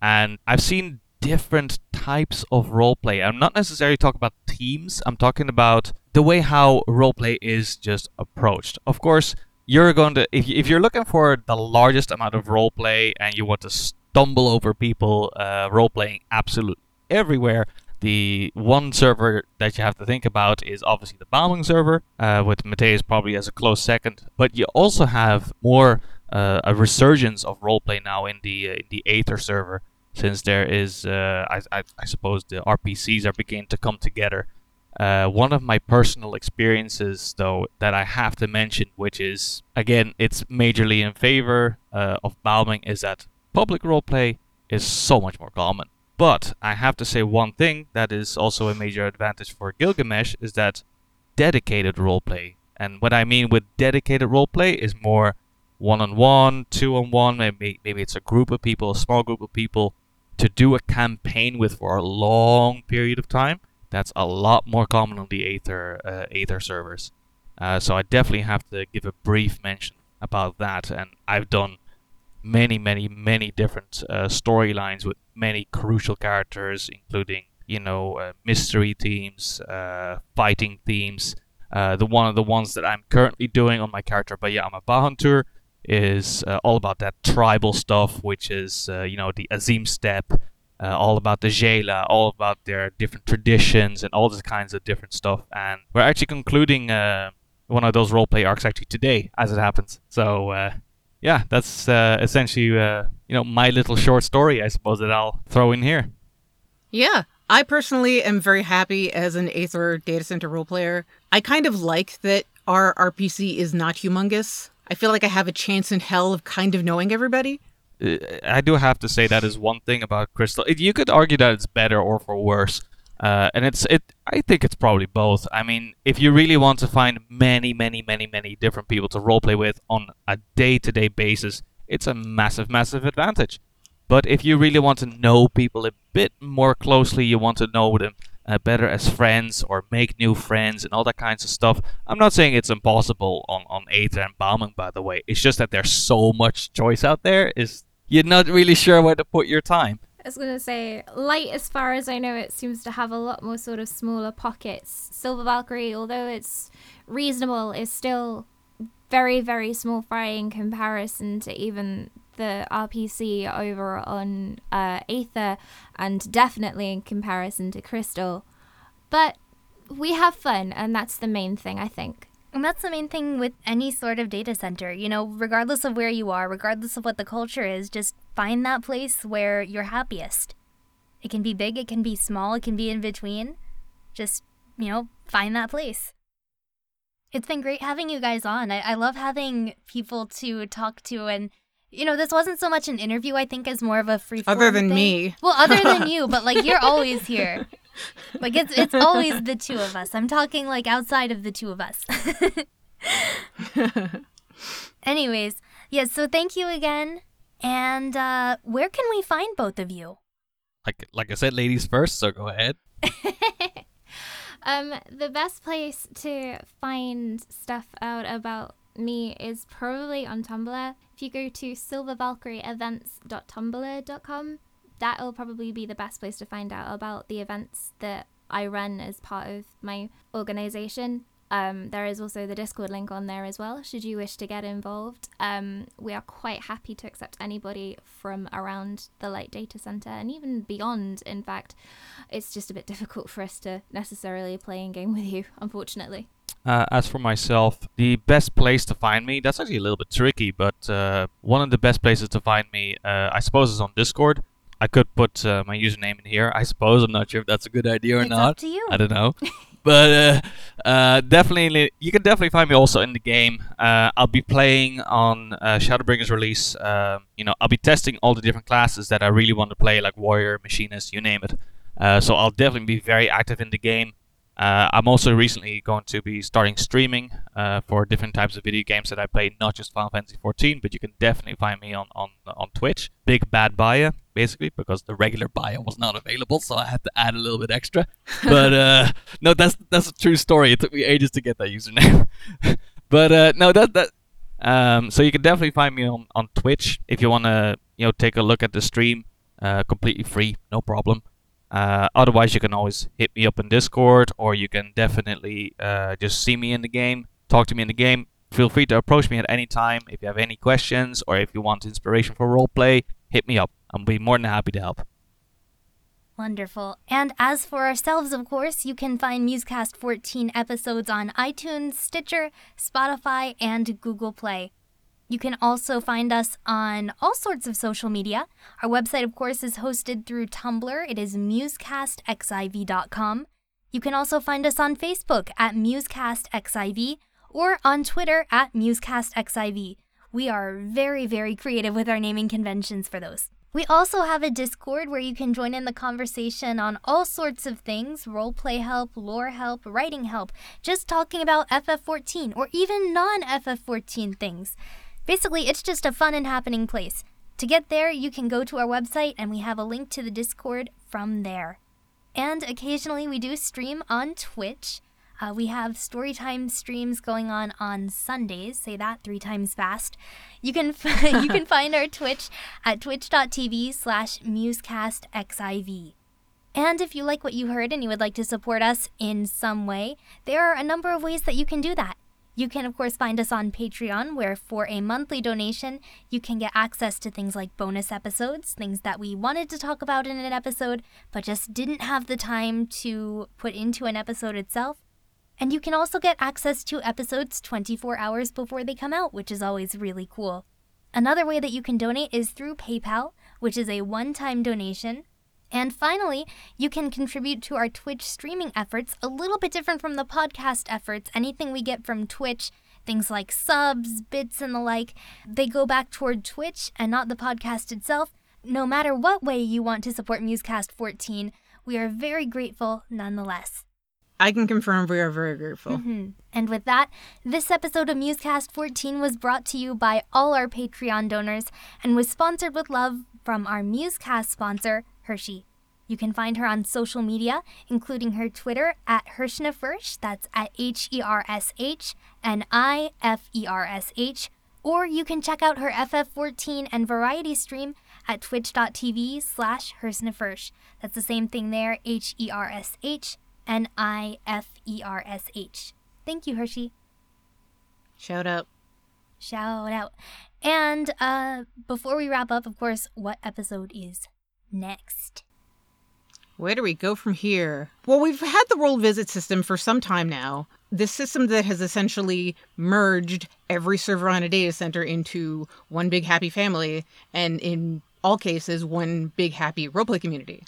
[SPEAKER 4] and I've seen different types of roleplay. I'm not necessarily talking about teams. I'm talking about the way how roleplay is just approached. Of course, you're going to if, if you're looking for the largest amount of roleplay and you want to stumble over people uh, roleplaying absolutely everywhere. The one server that you have to think about is obviously the Balmung server, uh, with Mateus probably as a close second. But you also have more uh, a resurgence of roleplay now in the uh, the Aether server, since there is, uh, I, I, I suppose, the RPCs are beginning to come together. Uh, one of my personal experiences, though, that I have to mention, which is again, it's majorly in favor uh, of Balmung, is that public roleplay is so much more common. But I have to say one thing that is also a major advantage for Gilgamesh is that dedicated roleplay. And what I mean with dedicated roleplay is more one on one, two on one, maybe maybe it's a group of people, a small group of people to do a campaign with for a long period of time. That's a lot more common on the Aether uh, Aether servers. Uh, so I definitely have to give a brief mention about that. And I've done many, many, many different uh, storylines with many crucial characters, including you know uh, mystery themes, uh, fighting themes. Uh, the one of the ones that I'm currently doing on my character Bayama Bahuntur is uh, all about that tribal stuff, which is uh, you know the Azim Steppe, all about the Xaela, all about their different traditions and all these kinds of different stuff. And we're actually concluding one of those roleplay arcs actually today, as it happens. So yeah, that's uh, essentially uh, you know my little short story, I suppose that I'll throw in here.
[SPEAKER 1] Yeah, I personally am very happy as an Aether data center role player. I kind of like that our RPC is not humongous. I feel like I have a chance in hell of kind of knowing everybody.
[SPEAKER 4] Uh, I do have to say that is one thing about Crystal. You could argue that it's better or for worse, uh, and it's it. I think it's probably both. I mean, if you really want to find many, many, many, many different people to roleplay with on a day-to-day basis, it's a massive, massive advantage. But if you really want to know people a bit more closely, you want to know them uh, better as friends or make new friends and all that kinds of stuff. I'm not saying it's impossible on on Aether and Balmung, by the way. It's just that there's so much choice out there. Is you're not really sure where to put your time.
[SPEAKER 3] I was gonna say, light as far as I know, it seems to have a lot more sort of smaller pockets. Silver Valkyrie, although it's reasonable, is still very, very small fry in comparison to even the RPC over on uh, Aether, and definitely in comparison to Crystal. But we have fun, and that's the main thing, I think.
[SPEAKER 2] And that's the main thing with any sort of data center. You know, regardless of where you are, regardless of what the culture is, just find that place where you're happiest. It can be big, it can be small, it can be in between. Just, you know, find that place. It's been great having you guys on. I, I love having people to talk to and you know, this wasn't so much an interview, I think, as more of a free
[SPEAKER 1] Other than
[SPEAKER 2] thing.
[SPEAKER 1] me.
[SPEAKER 2] Well, other than you, but like you're always here. Like it's it's always the two of us. I'm talking like outside of the two of us. Anyways, yes, so thank you again. And uh where can we find both of you?
[SPEAKER 4] Like like I said, ladies first. So go ahead.
[SPEAKER 3] um, the best place to find stuff out about me is probably on Tumblr. If you go to silvervalkyrieevents.tumblr.com, that'll probably be the best place to find out about the events that I run as part of my organization. Um, there is also the Discord link on there as well, should you wish to get involved. Um, we are quite happy to accept anybody from around the Light Data Center and even beyond. In fact, it's just a bit difficult for us to necessarily play in game with you, unfortunately.
[SPEAKER 4] Uh, as for myself, the best place to find me, that's actually a little bit tricky, but uh, one of the best places to find me, uh, I suppose, is on Discord. I could put uh, my username in here. I suppose. I'm not sure if that's a good idea or
[SPEAKER 2] it's
[SPEAKER 4] not.
[SPEAKER 2] up to you.
[SPEAKER 4] I don't know. but uh, uh, definitely, you can definitely find me also in the game. Uh, I'll be playing on uh, Shadowbringers release. Um, you know, I'll be testing all the different classes that I really want to play, like Warrior, Machinist, you name it. Uh, so I'll definitely be very active in the game. Uh, I'm also recently going to be starting streaming uh, for different types of video games that I play, not just Final Fantasy 14, but you can definitely find me on on, on Twitch. Big Bad Buyer, basically, because the regular buyer was not available, so I had to add a little bit extra. but uh, no, that's that's a true story. It took me ages to get that username. but uh, no, that that. Um, so you can definitely find me on, on Twitch if you want to you know take a look at the stream, uh, completely free, no problem. Uh, otherwise, you can always hit me up in Discord, or you can definitely uh, just see me in the game, talk to me in the game. Feel free to approach me at any time if you have any questions or if you want inspiration for roleplay. Hit me up. I'll be more than happy to help.
[SPEAKER 2] Wonderful. And as for ourselves, of course, you can find Musecast 14 episodes on iTunes, Stitcher, Spotify, and Google Play. You can also find us on all sorts of social media. Our website, of course, is hosted through Tumblr. It is musecastxiv.com. You can also find us on Facebook at musecastxiv or on Twitter at musecastxiv. We are very, very creative with our naming conventions for those. We also have a Discord where you can join in the conversation on all sorts of things roleplay help, lore help, writing help, just talking about FF14 or even non FF14 things. Basically, it's just a fun and happening place. To get there, you can go to our website and we have a link to the Discord from there. And occasionally we do stream on Twitch. Uh, we have storytime streams going on on Sundays. Say that three times fast. You can f- you can find our Twitch at twitch.tv slash musecastxiv. And if you like what you heard and you would like to support us in some way, there are a number of ways that you can do that. You can, of course, find us on Patreon, where for a monthly donation, you can get access to things like bonus episodes, things that we wanted to talk about in an episode, but just didn't have the time to put into an episode itself. And you can also get access to episodes 24 hours before they come out, which is always really cool. Another way that you can donate is through PayPal, which is a one time donation. And finally, you can contribute to our Twitch streaming efforts, a little bit different from the podcast efforts. Anything we get from Twitch, things like subs, bits, and the like, they go back toward Twitch and not the podcast itself. No matter what way you want to support Musecast 14, we are very grateful nonetheless.
[SPEAKER 1] I can confirm we are very grateful.
[SPEAKER 2] hmm And with that, this episode of Musecast 14 was brought to you by all our Patreon donors and was sponsored with love from our Musecast sponsor, Hershey. You can find her on social media, including her Twitter at Hershnifersh, that's at H E R S H N I F E R S H, or you can check out her FF14 and variety stream at twitch.tv slash Hershnifersh. That's the same thing there, H E R S H N I F E R S H. Thank you, Hershey.
[SPEAKER 1] Shout out.
[SPEAKER 2] Shout out. And uh, before we wrap up, of course, what episode is next?
[SPEAKER 1] Where do we go from here? Well, we've had the world visit system for some time now. This system that has essentially merged every server on a data center into one big happy family, and in all cases, one big happy roleplay community.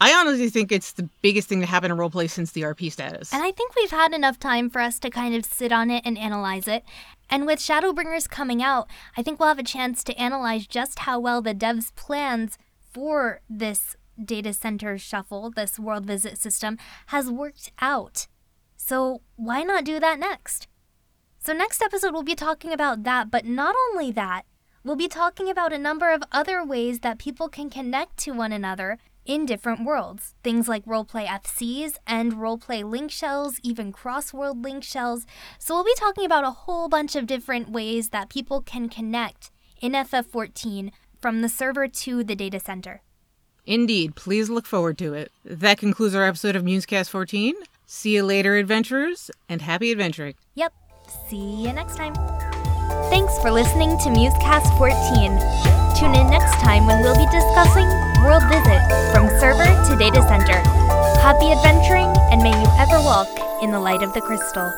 [SPEAKER 1] I honestly think it's the biggest thing to happen in roleplay since the RP status.
[SPEAKER 2] And I think we've had enough time for us to kind of sit on it and analyze it. And with Shadowbringers coming out, I think we'll have a chance to analyze just how well the devs' plans for this data center shuffle, this world visit system, has worked out. So why not do that next? So, next episode, we'll be talking about that, but not only that, we'll be talking about a number of other ways that people can connect to one another in different worlds. Things like roleplay FCs and roleplay link shells, even cross world link shells. So, we'll be talking about a whole bunch of different ways that people can connect in FF14 from the server to the data center.
[SPEAKER 1] Indeed, please look forward to it. That concludes our episode of Musecast 14. See you later, adventurers, and happy adventuring.
[SPEAKER 2] Yep. See you next time. Thanks for listening to Musecast 14. Tune in next time when we'll be discussing World Visit from server to data center. Happy adventuring, and may you ever walk in the light of the crystal.